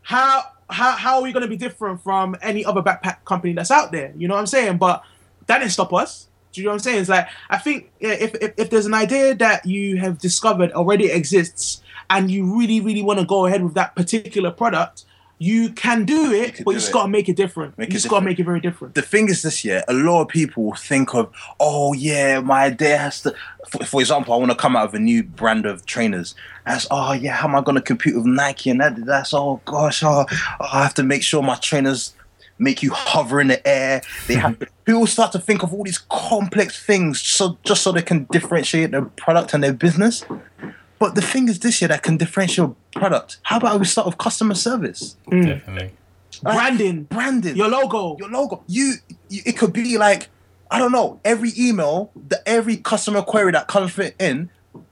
how how how are we going to be different from any other backpack company that's out there? You know what I'm saying? But that didn't stop us. Do you know what I'm saying? It's like I think yeah, if, if if there's an idea that you have discovered already exists and you really really want to go ahead with that particular product, you can do it, can but do you just it. got to make it different. Make you it just got to make it very different. the thing is this year a lot of people think of oh yeah my idea has to for, for example i want to come out with a new brand of trainers as oh yeah how am i going to compete with nike and that that's oh gosh oh, oh, i have to make sure my trainers make you hover in the air they have mm-hmm. to, people start to think of all these complex things so just so they can differentiate their product and their business but the thing is this year that can differentiate your product how about we start with customer service mm. Definitely. Branding, branding your logo. your logo. You, you it could be like I don't know. Every email, the every customer query that comes in,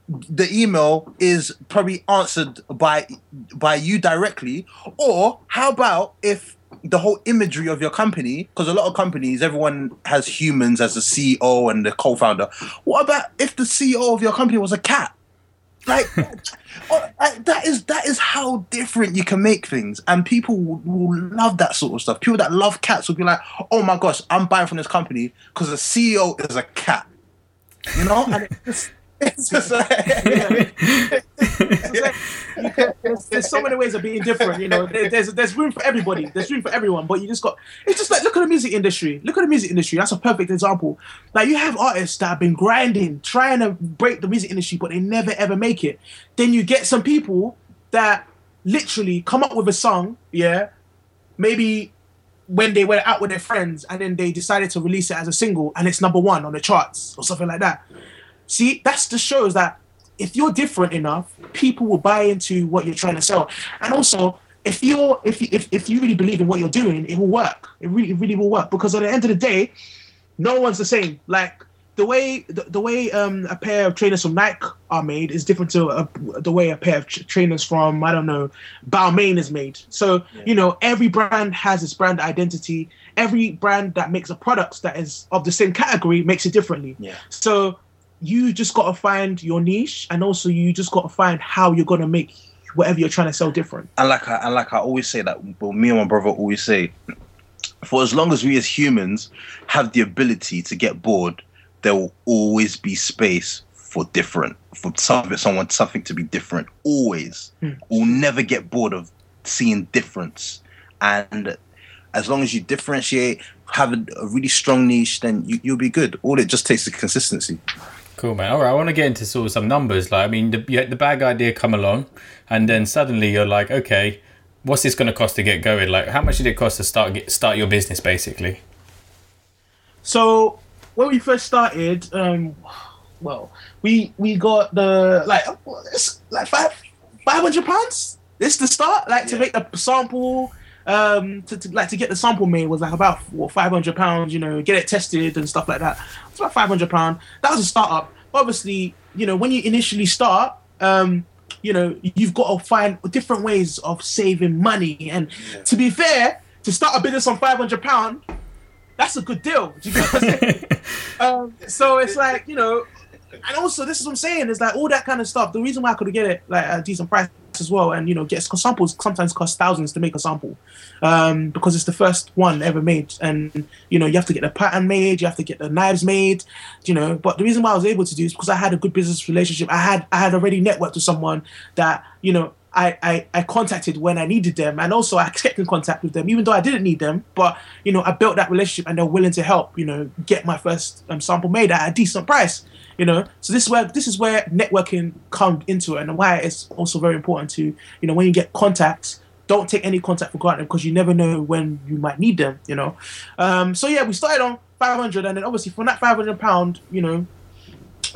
the email is probably answered by by you directly. Or how about if the whole imagery of your company, because a lot of companies, everyone has humans as the CEO and the co-founder. What about if the CEO of your company was a cat? Like, oh, that is that is how different you can make things, and people will, love that sort of stuff. People that love cats will be like, "Oh my gosh, I'm buying from this company because the CEO is a cat," you know. And it's, like, there's, so many ways of being different. You know, there, there's there's room for everybody. There's room for everyone. But you just got. It's just like look at the music industry. Look at the music industry. That's a perfect example. Like you have artists that have been grinding, trying to break the music industry, but they never ever make it. Then you get some people that literally come up with a song. Yeah, maybe when they were out with their friends and then they decided to release it as a single and it's number one on the charts or something like that. See, that's just shows that if you're different enough, people will buy into what you're trying to sell. And also, if you're if you, if, if you really believe in what you're doing, it will work. It really it really will work because at the end of the day, no one's the same. Like the way the, the way um, a pair of trainers from Nike are made is different to a, the way a pair of tr- trainers from I don't know Balmain is made. So you know every brand has its brand identity. Every brand that makes a product that is of the same category makes it differently. Yeah. So you just got to find your niche, and also you just got to find how you're gonna make whatever you're trying to sell different. and like I, and like I always say that well, me and my brother always say, for as long as we as humans have the ability to get bored, there will always be space for different, for something, someone, something to be different. Always, hmm. we'll never get bored of seeing difference, and as long as you differentiate, have a, a really strong niche, then you, you'll be good. All it just takes is consistency. Cool, man. All right, I want to get into sort of some numbers. Like, I mean, the, you had the bag idea come along, and then suddenly you're like, okay, what's this going to cost to get going? Like, how much did it cost to start get, start your business, basically? So when we first started, um, well, we we got the like it's like five five hundred pounds. This the start, like to Yeah. make the sample, um, to, to like to get the sample made was like about what five hundred pounds. You know, get it tested and stuff like that. It's about five hundred pound. That was a startup. Obviously, you know, when you initially start, um, you know, you've got to find different ways of saving money. And to be fair, to start a business on five hundred pound, that's a good deal. You get what I'm saying? um, so it's like you know, and also this is what I'm saying is like all that kind of stuff. The reason why I could get it like at a decent price as well, and you know, cause samples sometimes cost thousands to make a sample, um, because it's the first one ever made, and you know, you have to get the pattern made, you have to get the knives made, you know. But the reason why I was able to do is because I had a good business relationship. I had I had already networked with someone that you know. I, I, I contacted when I needed them and also I kept in contact with them even though I didn't need them but you know I built that relationship and they're willing to help you know get my first um, sample made at a decent price you know? So this is where this is where networking comes into it and why it's also very important to you know when you get contacts don't take any contact for granted because you never know when you might need them you know? Um, so yeah we started on 500 and then obviously from that 500 pound you know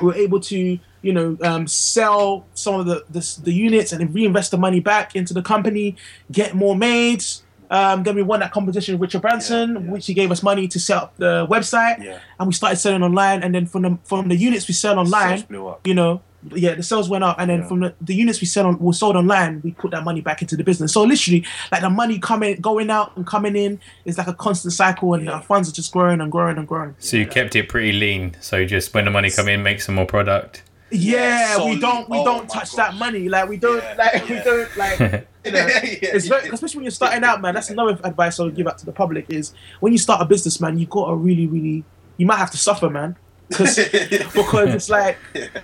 we were able to you know um, sell some of the, the the units and reinvest the money back into the company get more made Um, then we won that competition with Richard Branson, Yeah, yeah. which he gave us money to set up the website, Yeah. and we started selling online. And then from the from the units we sell online, Sales blew up. you know, yeah, the sales went up, and then Yeah. from the, the units we sell on were sold online, we put that money back into the business. So literally, like the money coming, going out and coming in is like a constant cycle, and Yeah. our funds are just growing and growing and growing. So you kept it pretty lean. So just when the money come in, make some more product. Yeah, we don't we oh don't touch that money. Like we don't Yeah, like we yeah. don't like you know. It's very, especially when you're starting out, man. That's another advice I would give out to the public: is when you start a business, man, you gotta really, really, you might have to suffer, man, because because it's like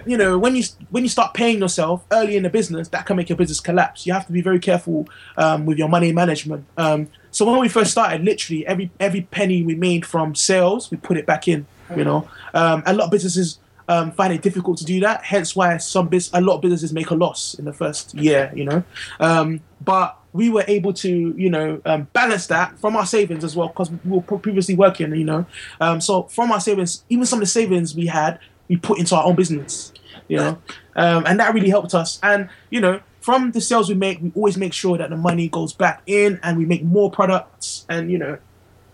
you know when you when you start paying yourself early in the business, that can make your business collapse. You have to be very careful um, with your money management. Um, so when we first started, literally every every penny we made from sales, we put it back in. You know, um, a lot of businesses um, find it difficult to do that. Hence why some bus- a lot of businesses make a loss in the first year. You know, um, but we were able to you know um, balance that from our savings as well because we were previously working. You know, um, so from our savings, even some of the savings we had, we put into our own business. You know, um, and that really helped us. And you know, from the sales we make, we always make sure that the money goes back in, and we make more products, and you know,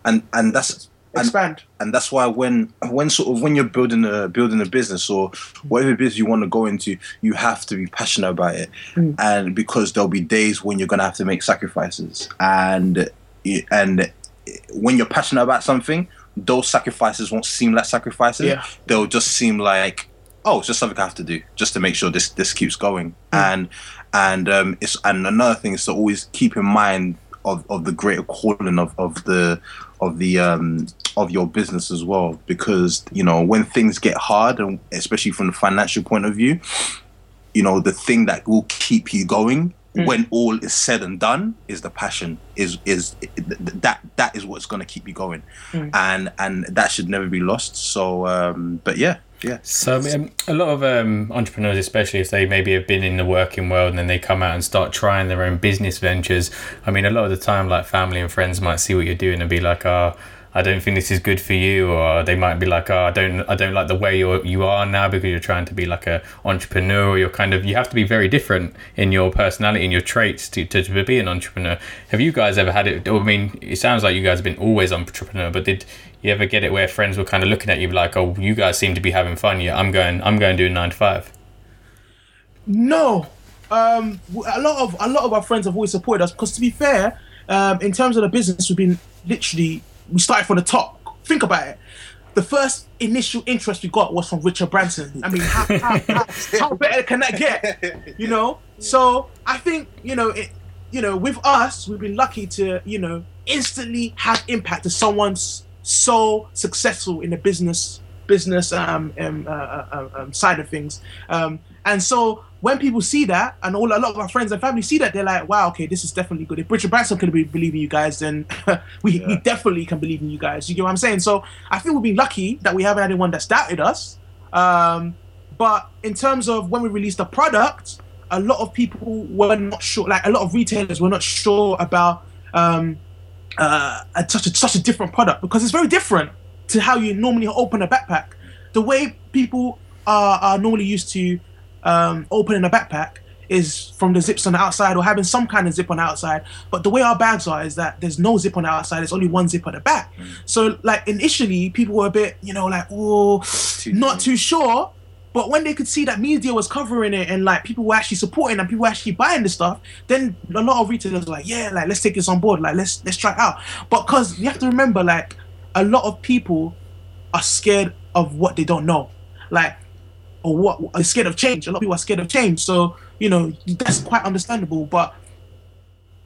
and and that's expand. and that's why when when sort of when you're building a building a business or whatever business you want to go into, you have to be passionate about it, Mm. and because there'll be days when you're gonna have to make sacrifices, and and when you're passionate about something, those sacrifices won't seem like sacrifices. Yeah. They'll just seem like oh, it's just something I have to do just to make sure this this keeps going. And and um, it's and another thing is to always keep in mind of, of the greater calling of, of the of the um, of your business as well. Because you know when things get hard and especially from the financial point of view you know the thing that will keep you going when all is said and done is the passion is is that that is what's going to keep you going. And and that should never be lost. So um but yeah yeah So um, a lot of um, entrepreneurs, especially if they maybe have been in the working world and then they come out and start trying their own business ventures. I mean, a lot of the time, like family and friends might see what you're doing and be like, "Oh, I don't think this is good for you," or they might be like, "Oh, I don't, I don't like the way you're you are now because you're trying to be like a entrepreneur. Or you're kind of you have to be very different in your personality and your traits to, to, to be an entrepreneur." Have you guys ever had it? I mean, it sounds like you guys have been always entrepreneur, but did you ever get it where friends were kind of looking at you like, "Oh, you guys seem to be having fun. Yeah, I'm going, I'm going doing nine to five. No, um, a lot of a lot of our friends have always supported us because, to be fair, um, in terms of the business, we've been literally we started from the top. Think about it. The first initial interest we got was from Richard Branson. I mean, how, how, how, how better can that get? You know. So I think you know it. You know, with us, we've been lucky to you know instantly have impact to someone's so successful in the business business um, um, uh, uh, um, side of things. Um, and so when people see that, and all a lot of our friends and family see that, they're like, "Wow, okay, this is definitely good." If Richard Branson can be believe in you guys, then we, we definitely can believe in you guys. You get what I'm saying? So I think we've been lucky that we haven't had anyone that's doubted us. Um, but in terms of when we released the product, a lot of people were not sure. Like a lot of retailers were not sure about um, uh, a, such a such a different product because it's very different to how you normally open a backpack. The way people are, are normally used to um, opening a backpack is from the zips on the outside or having some kind of zip on the outside. But the way our bags are is that there's no zip on the outside. There's only one zip at the back. So like initially, people were a bit, you know, like oh, not too sure. But when they could see that media was covering it and like people were actually supporting and people were actually buying the stuff, then a lot of retailers were like, yeah, like let's take this on board, like let's let's try it out. But because you have to remember, like a lot of people are scared of what they don't know, like or what are scared of change. A lot of people are scared of change, so you know that's quite understandable. But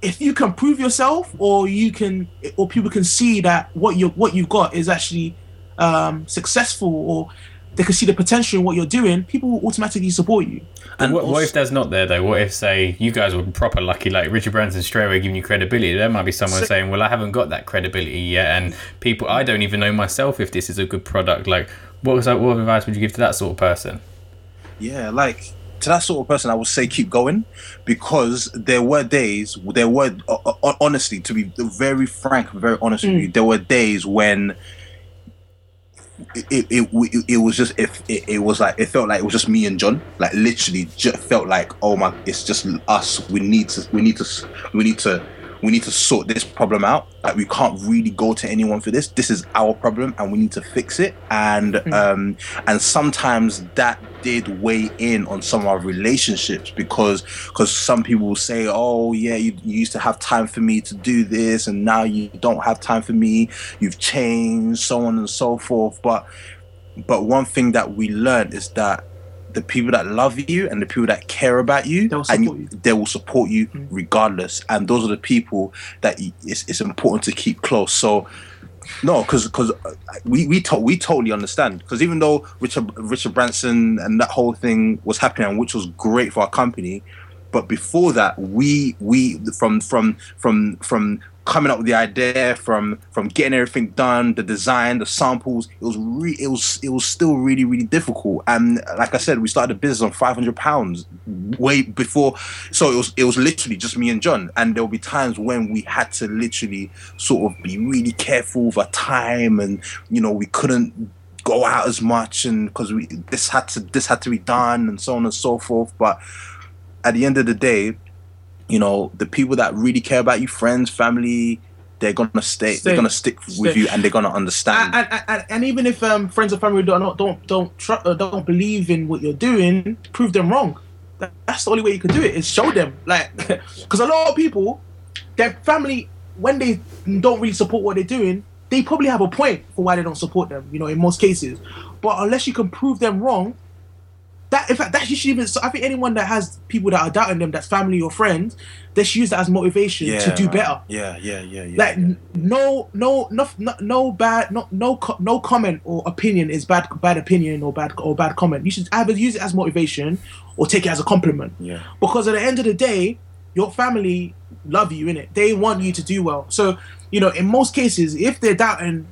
if you can prove yourself, or you can, or people can see that what you what you've got is actually um, successful, or they can see the potential in what you're doing, people will automatically support you. And what, what if there's not there though? What if say you guys were proper lucky, like Richard Branson straight away giving you credibility? There might be someone So- saying, "Well, I haven't got that credibility yet," and people, I don't even know myself if this is a good product. Like, what was that? What advice would you give to that sort of person? yeah like to that sort of person i would say keep going because there were days there were uh, uh, honestly to be very frank very honest with you there were days when it, it, it, it was just if it, it was like it felt like it was just me and John like literally just felt like oh my it's just us we need to we need to we need to we need to sort this problem out. Like we can't really go to anyone for this. This is our problem, and we need to fix it. And um, and sometimes that did weigh in on some of our relationships because because some people will say, oh yeah, you, you used to have time for me to do this, and now you don't have time for me. You've changed, so on and so forth. But but one thing that we learned is that the people that love you and the people that care about you, They'll and you. they will support you mm. regardless. And those are the people that you, it's, it's important to keep close. So. No, because because uh, we we to, we totally understand. Because even though Richard Richard Branson and that whole thing was happening, which was great for our company, but before that, we we from from from from coming up with the idea, from from getting everything done, the design, the samples, it was re- it was it was still really really difficult. And like I said, we started the business on five hundred pounds way before, so it was it was literally just me and John. And there will be times when we had to literally sort of be really careful with our time, and you know we couldn't go out as much, and because we this had to this had to be done, and so on and so forth. But at the end of the day, you know, the people that really care about you, friends, family, they're gonna stay. Stay. They're gonna stick with you, and they're gonna understand. and, and, and, and even if um, friends or family don't don't don't tr- uh, don't believe in what you're doing, prove them wrong. That's the only way you can do it is show them. Like, because a lot of people, their family, when they don't really support what they're doing, they probably have a point for why they don't support them. You know, in most cases, but unless you can prove them wrong, that in fact that you should even. So I think anyone that has people that are doubting them, that's family or friends, they should use that as motivation to do man. better Yeah, yeah, yeah, yeah. like yeah. no no no, no bad no no no comment or opinion is bad bad opinion or bad or bad comment you should either use it as motivation or take it as a compliment Yeah. because at the end of the day your family love you in it they want you to do well so you know in most cases if they're doubting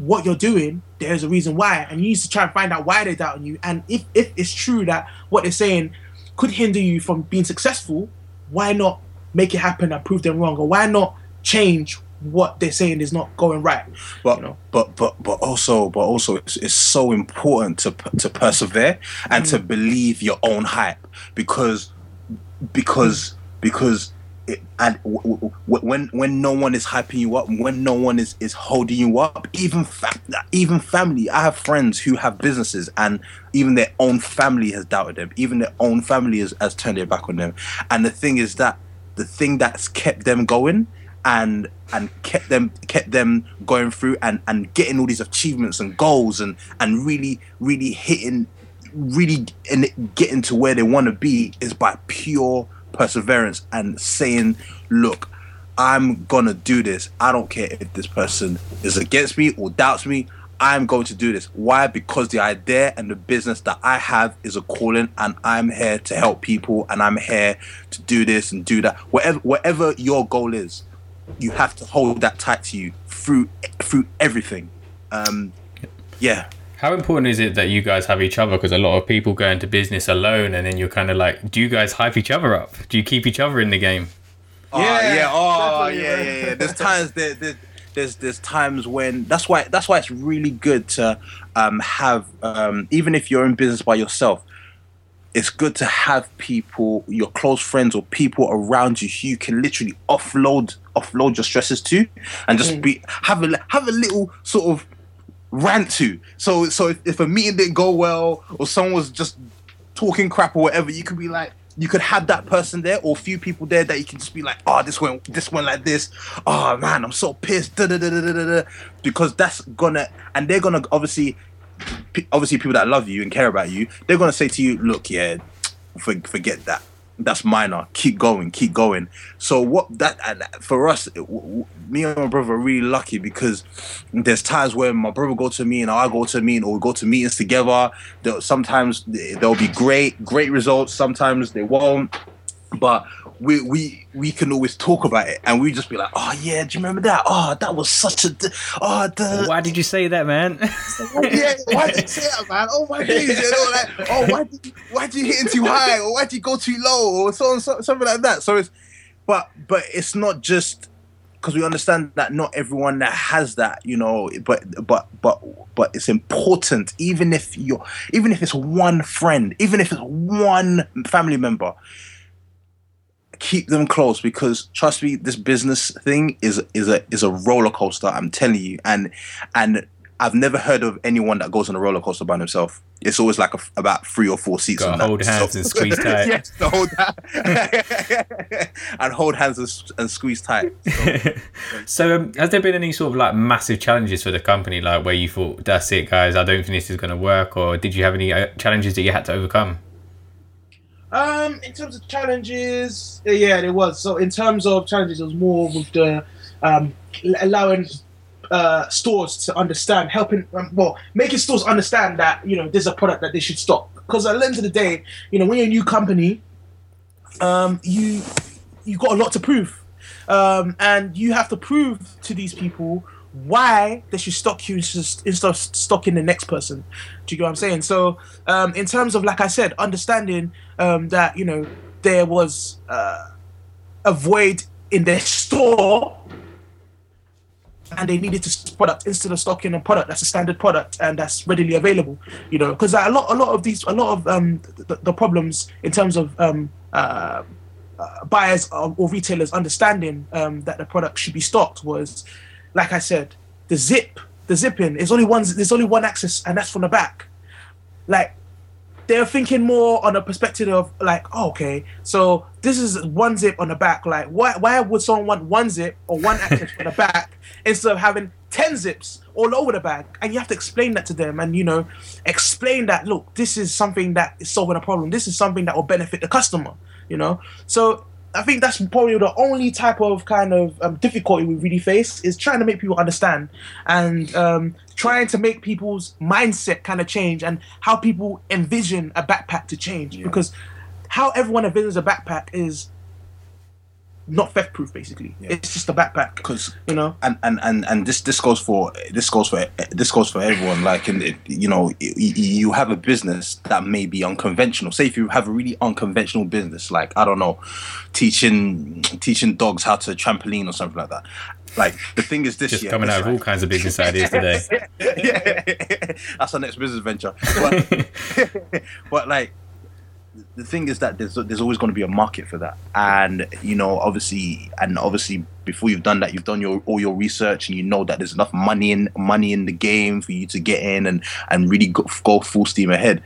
what you're doing there's a reason why. And you need to try and find out why they're doubting you. And if if it's true that what they're saying could hinder you from being successful why not make it happen and prove them wrong? Or why not change what they're saying is not going right? But you know. but but but also but also it's, it's so important to to persevere and Mm. to believe your own hype. Because because because and w- w- when when no one is hyping you up when no one is is holding you up even fa- even family i have friends who have businesses and even their own family has doubted them. Even their own family has, has turned their back on them. And the thing is that the thing that's kept them going and and kept them kept them going through and and getting all these achievements and goals and and really really hitting really and getting to where they want to be is by pure perseverance and saying look i'm gonna do this. I don't care if this person is against me or doubts me. I'm going to do this. Why? Because the idea and the business that i have is a calling and i'm here to help people and i'm here to do this and do that. Whatever whatever your goal is you have to hold that tight to you through through everything. Um yeah How important is it that you guys have each other? Because a lot of people go into business alone, and then you're kind of like, do you guys hype each other up? Do you keep each other in the game? Oh, Yeah, yeah, oh yeah, yeah, yeah. There's times there, there, there's there's times when that's why that's why it's really good to um, have um, even if you're in business by yourself. It's good to have people, your close friends or people around you who you can literally offload offload your stresses to, and just be have a have a little sort of rant to. So so if, if a meeting didn't go well or someone was just talking crap or whatever, you could be like, you could have that person there or a few people there that you can just be like, oh, this went, this went like this. Oh man, I'm so pissed. Da, da, da. Because that's gonna, and they're gonna obviously, obviously people that love you and care about you, they're gonna say to you, look, yeah, for, forget that. That's minor. Keep going, keep going. So what that and for us, it- w- me and my brother are really lucky because there's times where my brother go to me and I go to a meeting or we go to meetings together. There, sometimes there'll be great, great results. Sometimes they won't. But we we we can always talk about it and we just be like, oh yeah, do you remember that? Oh, that was such a d- oh the Why did you say that, man? yeah, why did you say that, man? Oh my days, you know, like, oh, why did you, why did you hit it too high, or why did you go too low, or so, so something like that. So it's, but but it's not just because we understand that not everyone that has that, you know, but but but but it's important, even if you're, even if it's one friend, even if it's one family member. Keep them close because trust me, this business thing is is a is a roller coaster. I'm telling you, and and I've never heard of anyone that goes on a roller coaster by themselves. It's always like a, about three or four seats. Gotta on that. hold hands and squeeze tight. yes, to hold that. and hold hands and, and squeeze tight. So, So, um, has there been any sort of like massive challenges for the company, like where you thought, "That's it, guys. I don't think this is going to work," or did you have any uh, challenges that you had to overcome? Um, in terms of challenges, yeah, there was. So in terms of challenges, it was more with the um, allowing uh, stores to understand, helping, um, well, making stores understand that you know there's a product that they should stock. Because at the end of the day, you know, when you're a new company, um, you you got a lot to prove, um, and you have to prove to these people why they should stock you instead of stocking the next person. Do you get what I'm saying? So, um, in terms of like I said, understanding um, that you know there was uh, a void in their store. And they needed to product instead of stocking a product that's a standard product and that's readily available. You know, because a lot, a lot of these, a lot of um, the, the problems in terms of um, uh, uh, buyers or, or retailers understanding um, that the product should be stocked was, like I said, the zip, the zipping. There's only one. There's only one access, and that's from the back. Like they're thinking more on a perspective of like, oh, okay, so this is one zip on the back. Like, why why would someone want one zip or one access for the back instead of having ten zips all over the bag? And you have to explain that to them, and you know, explain that look, this is something that is solving a problem. This is something that will benefit the customer. You know, so I think that's probably the only type of kind of um, difficulty we really face is trying to make people understand and um, trying to make people's mindset kind of change and how people envision a backpack to change. Because how everyone envisions a backpack is not theft proof basically it's just a backpack because you know? and, and and and this this goes for this goes for this goes for everyone. Like in you know y- y- you have a business that may be unconventional. Say if you have a really unconventional business like i don't know teaching teaching dogs how to trampoline or something like that. Like the thing is this Just year coming out of all kinds of business ideas today. yeah, that's our next business venture. But, but like, the thing is that there's there's always going to be a market for that, and you know, obviously, and obviously, before you've done that, you've done your all your research, and you know that there's enough money in money in the game for you to get in and and really go, go full steam ahead.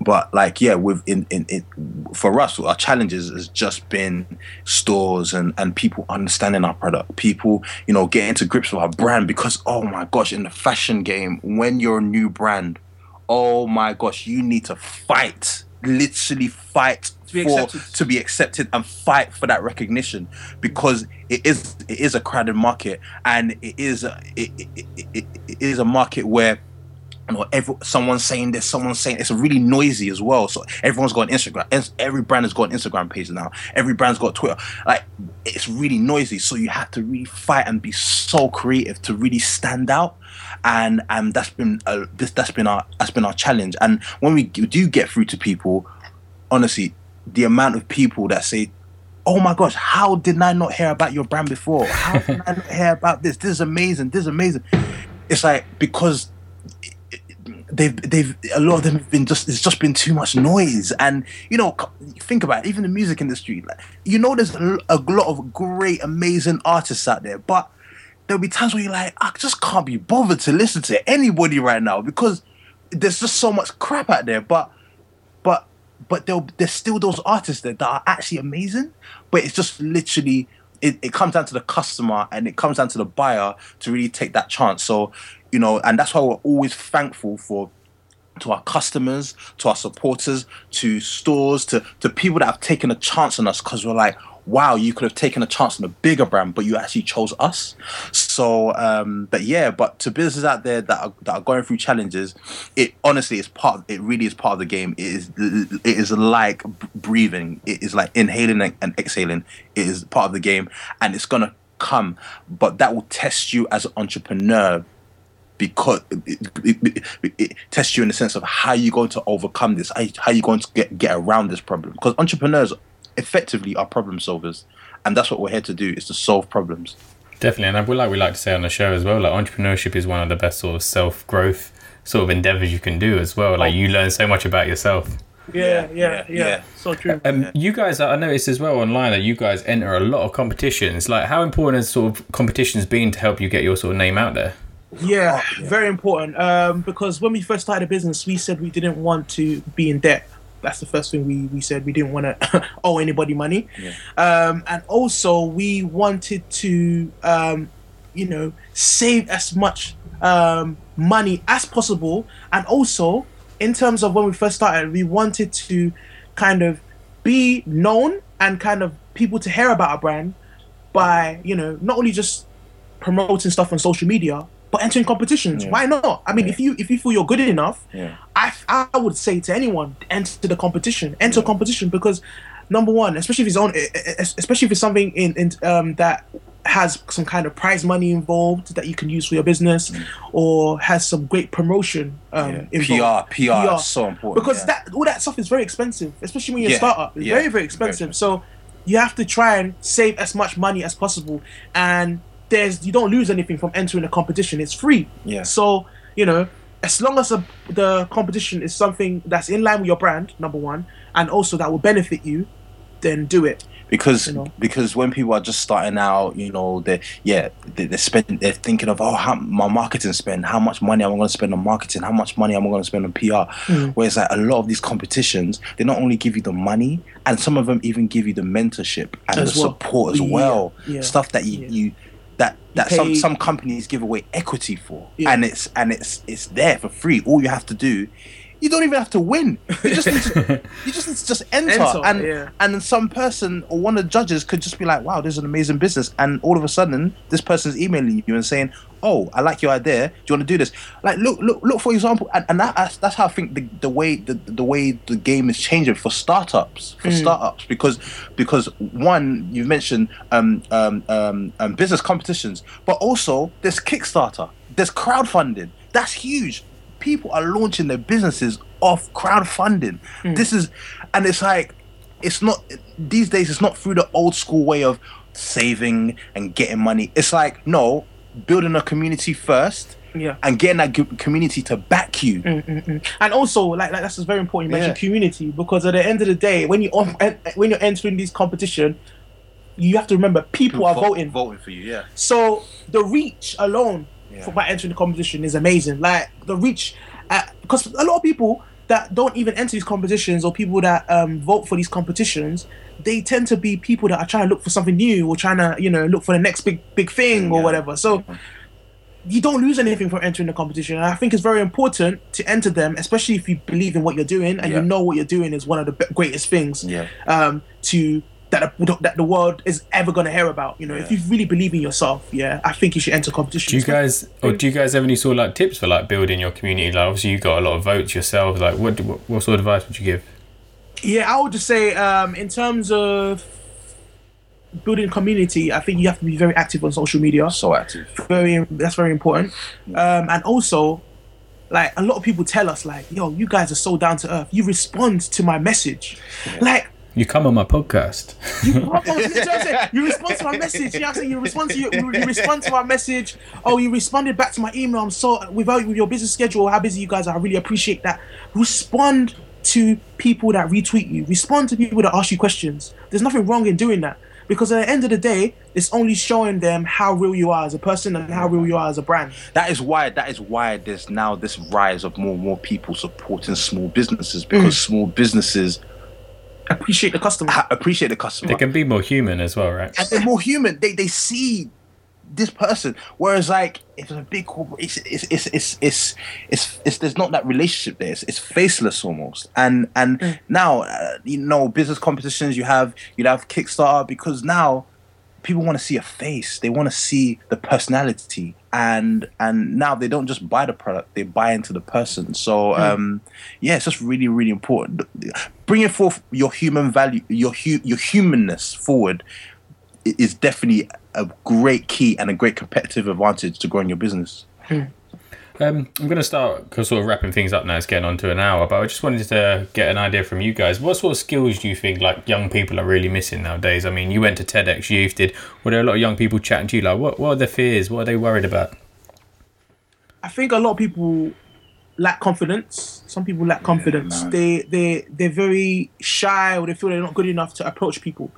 But like, yeah, with in, in for us, our challenges has just been stores and and people understanding our product, people you know getting to grips with our brand because oh my gosh, in the fashion game, when you're a new brand, oh my gosh, you need to fight, literally fight be for accepted. to be accepted and fight for that recognition because it is it is a crowded market and it is a, it, it, it, it is a market where you know, every, someone's saying this, someone's saying it's really noisy as well. So everyone's got an Instagram. Every brand has got an Instagram page now. Every brand's got Twitter. Like it's really noisy. So you have to really fight and be so creative to really stand out. And and that's been uh, this that's been our that's been our challenge. And when we do get through to people, honestly, the amount of people that say, "Oh my gosh, how did I not hear about your brand before? How did I not hear about this? This is amazing. This is amazing." It's like because they've they've a lot of them have been just it's just been too much noise. And you know think about it, even the music industry like you know there's a lot of great amazing artists out there but there'll be times where you're like I just can't be bothered to listen to anybody right now because there's just so much crap out there. But but but there'll, there's still those artists there that are actually amazing but it's just literally it, it comes down to the customer and it comes down to the buyer to really take that chance. So you know and that's why we're always thankful for to our customers to our supporters to stores to to people that have taken a chance on us because we're like wow you could have taken a chance on a bigger brand but you actually chose us. So um but yeah but to businesses out there that are, that are going through challenges it honestly is part it really is part of the game. It is it is like breathing. It is like inhaling and- and exhaling. It is part of the game and it's gonna come. But that will test you as an entrepreneur because it, it, it, it tests you in the sense of how you're going to overcome this, how, how you're going to get, get around this problem. Because entrepreneurs effectively are problem solvers, and that's what we're here to do: is to solve problems. Definitely, and I would like we like to say on the show as well, like entrepreneurship is one of the best sort of self growth sort of endeavors you can do as well. Like you learn so much about yourself. Yeah, yeah, yeah, yeah. yeah. So true. Um, You guys, I noticed as well online that you guys enter a lot of competitions. Like, how important has sort of competitions been to help you get your sort of name out there? Yeah, very important. Um, because when we first started a business, we said we didn't want to be in debt. That's the first thing we, we said. We didn't want to owe anybody money. Um, and also, we wanted to, um, you know, save as much um, money as possible. And also, in terms of when we first started, we wanted to kind of be known and kind of people to hear about our brand by, you know, not only just promoting stuff on social media, but entering competitions. Why not? I mean, if you if you feel you're good enough, Yeah. I I would say to anyone, enter the competition, enter a competition because number one, especially if it's on, especially if it's something in, in um that has some kind of prize money involved that you can use for your business, or has some great promotion um, involved. PR, PR, is so important because yeah. that all that stuff is very expensive, especially when you're a startup. It's yeah, very very very expensive. expensive. So you have to try and save as much money as possible, and there's you don't lose anything from entering a competition. It's free. Yeah. So you know, as long as the the competition is something that's in line with your brand, number one, and also that will benefit you, then do it. because you know. because when people are just starting out, you know, they yeah they, they're spending they're thinking of oh how my marketing spend how much money am I going to spend on marketing how much money am I going to spend on PR Mm. whereas like a lot of these competitions they not only give you the money and some of them even give you the mentorship and As the well. support as Yeah, well yeah, stuff that you yeah. you that that some some companies give away equity for Yeah. and it's and it's it's there for free all you have to do you don't even have to win you just need to, you just need to just enter, Enter, and yeah. and then some person or one of the judges could just be like, "Wow, this is an amazing business," and all of a sudden, this person's emailing you and saying, "Oh, I like your idea. Do you want to do this?" Like, look, look, look. For example, and, and that, that's, that's how I think the, the way the, the way the game is changing for startups for startups because because one you've mentioned um, um, um, um, business competitions, but also there's Kickstarter, there's crowdfunding. That's huge. People are launching their businesses off crowdfunding. Mm. This is, and it's like it's not these days it's not through the old school way of saving and getting money it's like no building a community first Yeah. and getting that community to back you mm, mm, and also like, like that's very important you mentioned Yeah. community because at the end of the day when you when you're entering this competition you have to remember people are Vote- voting voting for you yeah so the reach alone Yeah. for by entering the competition is amazing like the reach because a lot of people that don't even enter these competitions or people that um, vote for these competitions they tend to be people that are trying to look for something new or trying to you know look for the next big big thing or Yeah. whatever so you don't lose anything from entering the competition. And I think it's very important to enter them, especially if you believe in what you're doing and Yeah. you know what you're doing is one of the greatest things Yeah. um, to that the, that the world is ever going to hear about. You know, if you really believe in yourself, yeah, I think you should enter competition. Do you guys, or do you guys have any sort of like tips for like building your community? Like, obviously, you got a lot of votes yourselves. Like, what, what what sort of advice would you give? Yeah, I would just say um, in terms of building community, I think you have to be very active on social media. so active very that's very important um and also like a lot of people tell us like yo you guys are so down to earth you respond to my message like You come on my podcast. you, oh, you, know what I'm? You respond to my message. You know what I'm saying? You respond to you, you respond to my message. Oh, you responded back to my email. I'm so without uh, with your business schedule, how busy you guys are. I really appreciate that. Respond to people that retweet you. Respond to people that ask you questions. There's nothing wrong in doing that because at the end of the day, it's only showing them how real you are as a person and how real you are as a brand. that is why that is why there's now this rise of more and more people supporting small businesses because mm. small businesses Appreciate the customer. ha- appreciate the customer They can be more human as well, right? and they're more human. They they see this person. Whereas like if it's a big corporate, it's it's it's it's it's, it's, it's there's not that relationship there. It's, it's faceless almost. And and now uh, you know business competitions you have you have Kickstarter because now people want to see a face. They want to see the personality. And and now they don't just buy the product; they buy into the person. So um, yeah, it's just really really important. Bringing forth your human value, your hu- your humanness forward is definitely a great key and a great competitive advantage to growing your business. Um, I'm going to start 'cause sort of wrapping things up now. It's getting on to an hour, but I just wanted to get an idea from you guys. What sort of skills do you think like young people are really missing nowadays? I mean, you went to TEDx Youth. Did were there a lot of young people chatting to you? Like, what what are their fears? What are they worried about? I think a lot of people lack confidence. Some people lack confidence. man. they they they're very shy or they feel they're not good enough to approach people.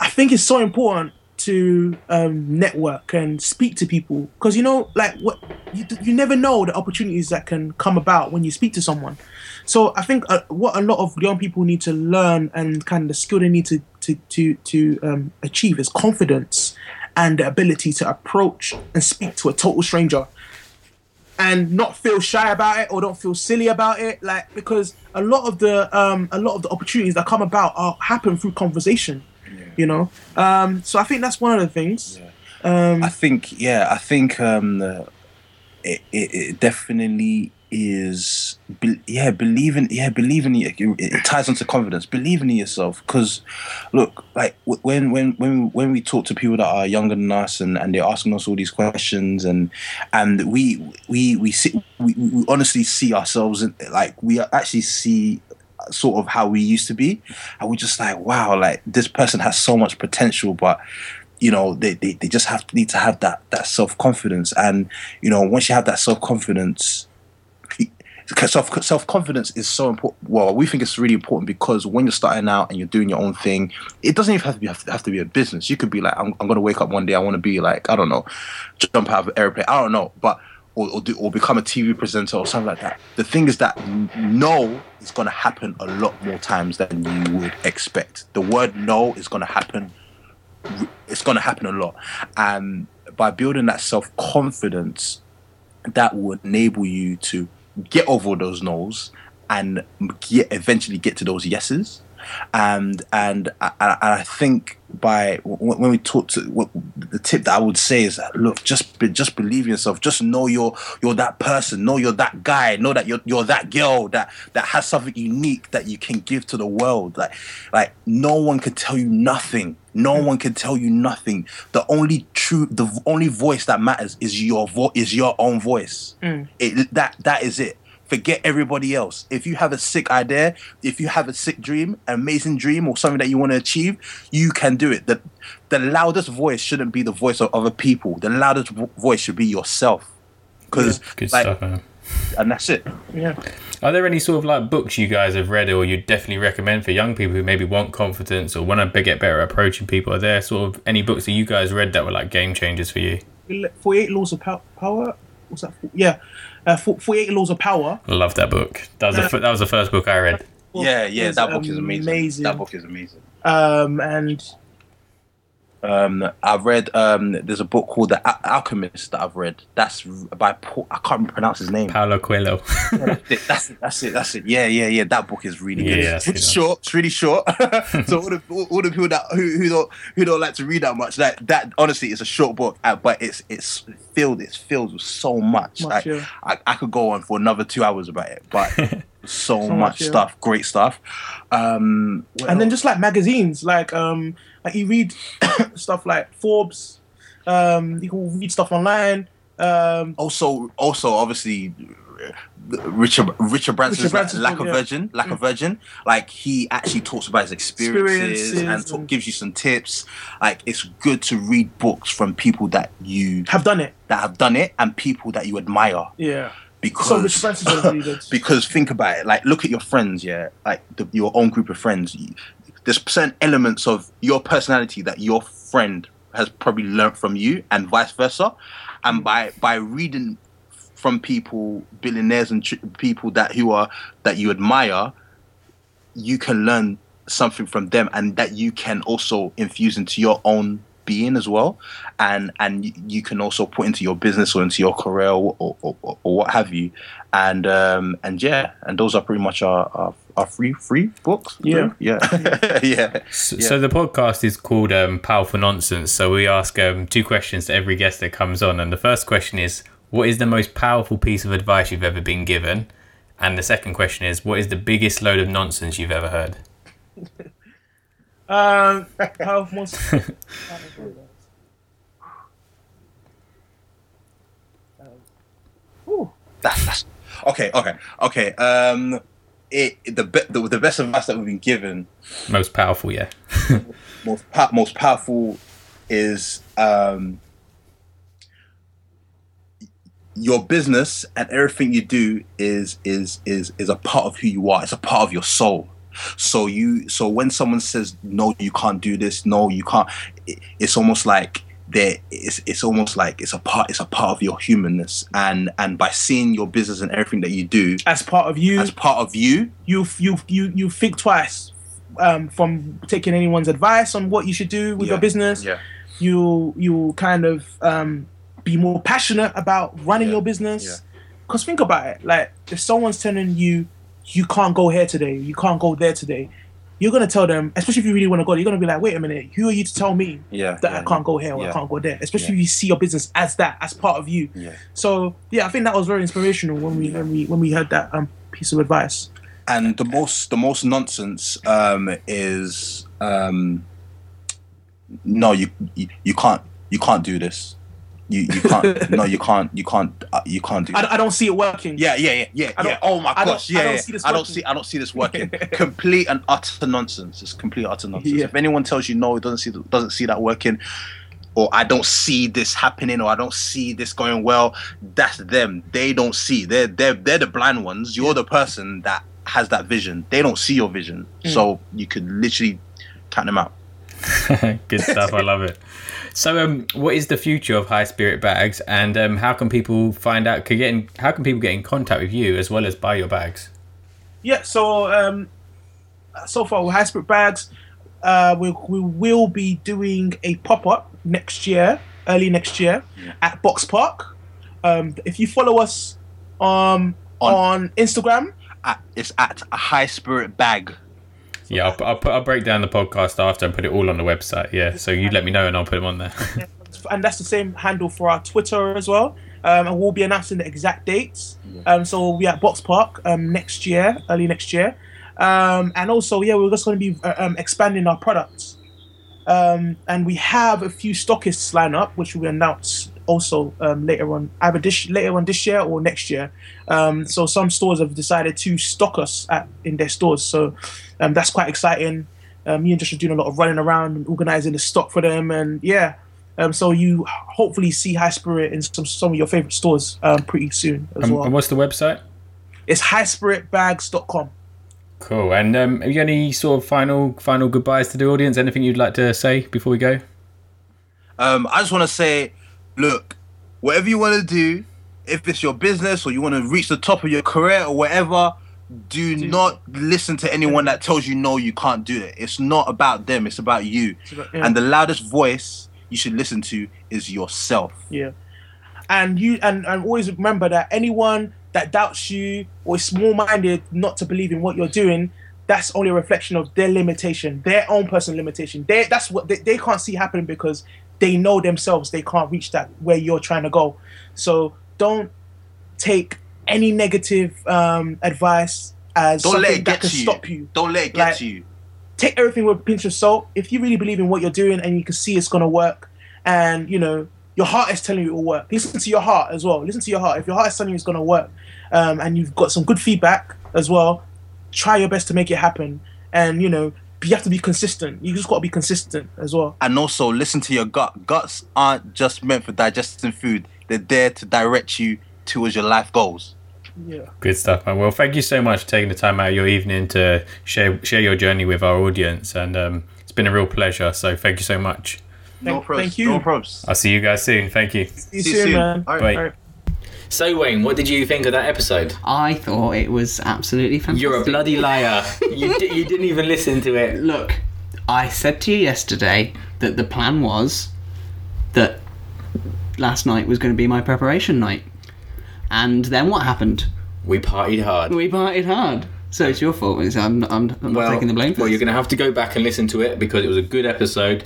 I think it's so important to um, network and speak to people. Because you know, like what you, you never know the opportunities that can come about when you speak to someone. So I think uh, what a lot of young people need to learn and kind of the skill they need to to to to um, achieve is confidence and the ability to approach and speak to a total stranger. And not feel shy about it or don't feel silly about it like because a lot of the um a lot of the opportunities that come about are happen through conversation you know? Um so i think that's one of the things. I think yeah, I think um, uh, it, it it definitely is be, yeah believing yeah believing it, it ties onto confidence. Believing in yourself because look like when when when when we talk to people that are younger than us and, and they're asking us all these questions and and we we we see we, we honestly see ourselves in, like we actually see sort of how we used to be and we're just like wow like this person has so much potential but you know they, they, they just have need to have that that self-confidence and you know once you have that self-confidence self self confidence is so important. Well, we think it's really important because when you're starting out and you're doing your own thing, it doesn't even have to be have to, have to be a business. You could be like, I'm, I'm going to wake up one day, I want to be like, I don't know, jump out of an airplane. I don't know, but or or, do, or become a TV presenter or something like that. The thing is that no is going to happen a lot more times than you would expect. The word no is going to happen. It's going to happen a lot, and by building that self confidence, that will enable you to get over those no's and get eventually get to those yeses and and I, think by when we talk to what the tip that I would say is that look just be, just believe yourself. Just know you're you're that person. Know you're that guy. Know that you're you're that girl that that has something unique that you can give to the world. Like like no one can tell you nothing. No mm. one can tell you nothing. The only true the only voice that matters is your vo- is your own voice. Mm. It, that that is it forget everybody else. If you have a sick idea, if you have a sick dream, amazing dream, or something that you want to achieve, you can do it. The, the loudest voice shouldn't be the voice of other people. The loudest vo- voice should be yourself. Because, Good like, stuff, man. and that's it. yeah Are there any sort of like books you guys have read or you definitely recommend for young people who maybe want confidence or want to get better approaching people? Are there sort of any books that you guys read that were like game changers for you? 48 laws of power what's that yeah uh, 48 laws of power I love that book. That was the fir- that was the first book I read. yeah, yeah, is that book is amazing. amazing. That book is amazing. um and Um, I've read. Um, there's a book called The Al- Alchemist that I've read. That's by Paul. I can't pronounce his name. Paulo Coelho. that's it. That's it. That's it. That's it. Yeah, yeah, yeah. That book is really good. Yeah, it's I really that. short. It's really short. so all the all, all the people that who, who don't who don't like to read that much, like that honestly it's a short book, uh, but it's it's filled. It's filled with so much. Much, like yeah. I, I could go on for another two hours about it, but so, So much, much, yeah. stuff. Great stuff. Um, what and then just like magazines like um like you read stuff like forbes um you can read stuff online um also also obviously Richard Richard Branson's Richard Branson's lack, of yeah. virgin Like a Virgin. Like he actually talks about his experiences, Experiences and talk, and- gives you some tips. Like it's good to read books from people that you have done it. that have done it and people that you admire. Yeah. Because so Richard Branson's really because think about it. Like look at your friends yeah. Like the, your own group of friends there's certain elements of your personality that your friend has probably learnt from you and vice versa. And by by reading from people billionaires and tr- people that who are that you admire you can learn something from them and that you can also infuse into your own being as well. And and you can also put into your business or into your career or, or, or, or what have you and um and yeah and those are pretty much our our, our free free books Yeah. yeah yeah So, so the podcast is called um, Powerful Nonsense. So we ask um, two questions to every guest that comes on, and the first question is, "What is the most powerful piece of advice you've ever been given?" And the second question is, "What is the biggest load of nonsense you've ever heard?" um how most Ooh. That's, that's okay okay okay um it the, be, the the best advice that we've been given Most powerful, yeah. most most powerful is um your business and everything you do is is is is a part of who you are. It's a part of your soul. So you so when someone says no, you can't do this. No, you can't. it- It's almost like there. It's it's almost like it's a part. It's a part of your humanness. And and by seeing your business and everything that you do As part of you, as part of you, you you you you think twice um, from taking anyone's advice on what you should do with your business. yeah. You you kind of um, be more passionate about running Yeah, your yeah. business. Because think about it, like if someone's telling you you can't go here today, you can't go there today, you're gonna tell them, especially if you really want to go, you're gonna be like, wait a minute, who are you to tell me Yeah, that yeah, I can't go here or I can't go there? Especially Yeah. if you see your business as that, as part of you. Yeah. So yeah, I think that was very inspirational when we when we when we heard that um, piece of advice. and the most the most nonsense um, is um, no you, you you can't you can't do this you you can't no you can't you can't uh, you can't do I, that. I don't see it working. yeah yeah yeah yeah I yeah oh my I don't- gosh I yeah don't yeah. see this I don't working. see I don't see this working complete and utter nonsense it's complete utter nonsense Yeah. if anyone tells you no it doesn't see doesn't see that working or I don't see this happening, or I don't see this going well. That's them. They don't see. They're they're they're the blind ones. You're the person that has that vision. They don't see your vision, Mm. so you could literally count them out. Good stuff. I love it. So, um, what is the future of High Spirit Bags, and um, how can people find out? Can get in, how can people get in contact with you as well as buy your bags? Yeah, so um, so far with High Spirit Bags, uh, we, we will be doing a pop up next year, early next year, at Boxpark. Um, if you follow us um, On- on Instagram, At, it's at a high spirit bag. Yeah, I'll, I'll, put, I'll break down the podcast after and put it all on the website. Yeah, so you let me know and I'll put them on there. and that's the same handle for our Twitter as well. Um, and we'll be announcing the exact dates. Um, so we'll be at Boxpark um, next year, early next year. Um, and also, yeah, we're just going to be uh, um, expanding our products. Um, and we have a few stockists line up, which we'll announce also um, later on, either this later on this year or next year. Um, so some stores have decided to stock us at in their stores. So um, that's quite exciting. Um, me and Josh are doing a lot of running around and organizing the stock for them, and yeah. Um, so you hopefully see High Spirit in some some of your favorite stores um, pretty soon as and, well. and what's the website? It's highspiritbags.com. Cool. And um, have you any sort of final final goodbyes to the audience? Anything you'd like to say before we go? Um, I just want to say, look, whatever you want to do, if it's your business or you want to reach the top of your career or whatever, do not listen to anyone that tells you no, you can't do it. It's not about them. It's about you. about- yeah. And the loudest voice you should listen to is yourself. Yeah. And you and, and always remember that anyone that doubts you or is small minded not to believe in what you're doing, that's only a reflection of their limitation, their own personal limitation. They that's what they, they can't see happening because they know themselves they can't reach that where you're trying to go. So don't take any negative um, advice as Don't something let it that can to you. stop you. Don't let it get Like- to you. take everything with a pinch of salt. If you really believe in what you're doing and you can see it's gonna work, and you know your heart is telling you it will work, listen to your heart as well. Listen to your heart. If your heart is telling you it's gonna work, um, and you've got some good feedback as well, try your best to make it happen. And you know you have to be consistent. You just got to be consistent as well. And also listen to your gut. Guts aren't just meant for digesting food. They're there to direct you towards your life goals. Yeah. Good stuff, man. Well, thank you so much for taking the time out of your evening to share share your journey with our audience, and um, it's been a real pleasure. So thank you so much. no Thank- probs. thank you. No probs. I'll see you guys soon. Thank you. See you See you soon, soon. man. All right. Bye. All right. So, Wayne, what did you think of that episode? I thought it was absolutely fantastic. You're a bloody liar. you, di- you didn't even listen to it. Look, I said to you yesterday that the plan was that last night was going to be my preparation night. And then what happened? We partied hard. We partied hard. So it's your fault. It's- I'm, I'm, I'm not taking the blame for well, you're going to have to go back and listen to it because it was a good episode,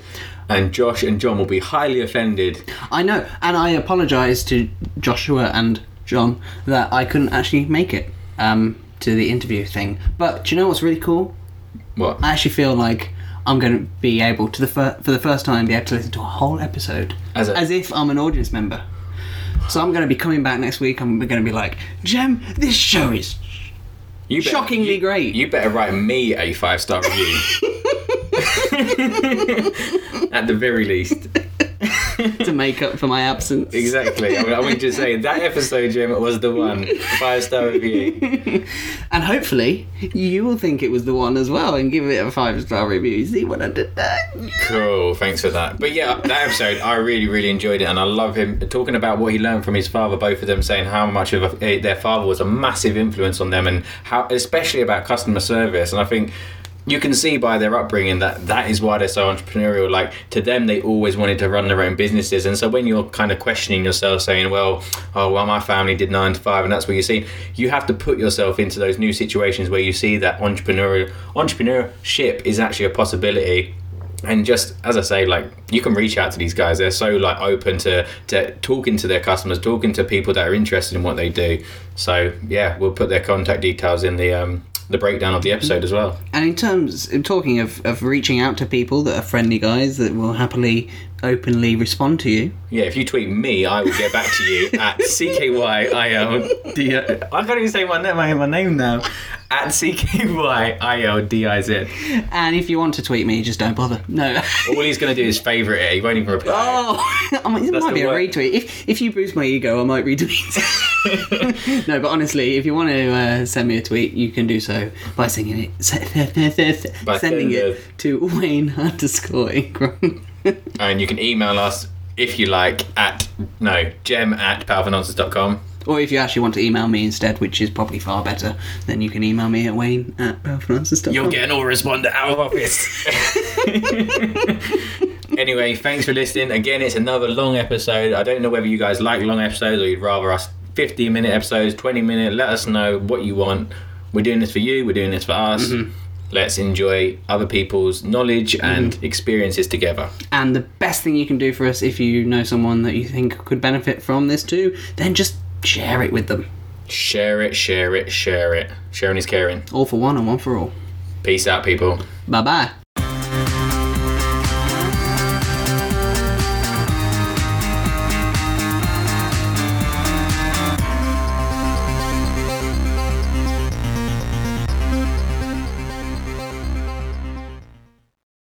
and Josh and John will be highly offended. I know, and I apologise to Joshua and John that I couldn't actually make it um, to the interview thing. But do you know what's really cool? What? I actually feel like I'm going to be able to the fir- for the first time be able to listen to a whole episode As a- if I'm an audience member. So I'm going to be coming back next week. and we're going to be like, Jem, this show is You better- shockingly you- great. You better write me a five star review. At the very least. to make up for my absence. Exactly. I, mean, I want you to say that episode, Jim, was the one. Five star review. And hopefully, you will think it was the one as well and give it a five star review. See what I did there? Cool. Thanks for that. But yeah, that episode, I really, really enjoyed it, and I love him talking about what he learned from his father. Both of them saying how much of a, eh, their father was a massive influence on them, and how, especially about customer service. And I think you can see by their upbringing that that is why they're so entrepreneurial. Like to them, they always wanted to run their own businesses, and so when you're kind of questioning yourself, saying, "Well, oh well, my family did nine to five, and that's what you see," you have to put yourself into those new situations where you see that entrepreneurial entrepreneurship is actually a possibility. And just as I say, like you can reach out to these guys. They're so like open to to talking to their customers, talking to people that are interested in what they do. So yeah, we'll put their contact details in the um, the breakdown of the episode as well. And in terms, in talking of, of reaching out to people that are friendly guys that will happily, openly respond to you, Yeah, if you tweet me, I will get back to you at CKYILD. I can't even say my name, my, my name now. At CKYILDIZ. and if you want to tweet me, just don't bother. No. All he's going to do is favourite it. He won't even reply. Oh, I mean, it That's might the be a retweet. If if you boost my ego, I might retweet. no, but honestly, if you want to uh, send me a tweet, you can do so by singing it, By sending sending it to Wayne underscore Ingram. And you can email us if you like at, no, gem at powerfulnonsense.com. or if you actually want to email me instead, which is probably far better, then you can email me at Wayne at powerfulnonsense.com. You'll get an autoresponder out of office. anyway, thanks for listening. Again, it's another long episode. I don't know whether you guys like long episodes or you'd rather us 15 minute episodes, 20 minute. Let us know what you want. We're doing this for you, we're doing this for us. Mm-hmm. Let's enjoy other people's knowledge mm-hmm. and experiences together. And the best thing you can do for us, if you know someone that you think could benefit from this too, then just share it with them. Share it, share it, share it. Sharing is caring. All for one and one for all. Peace out, people. Bye bye.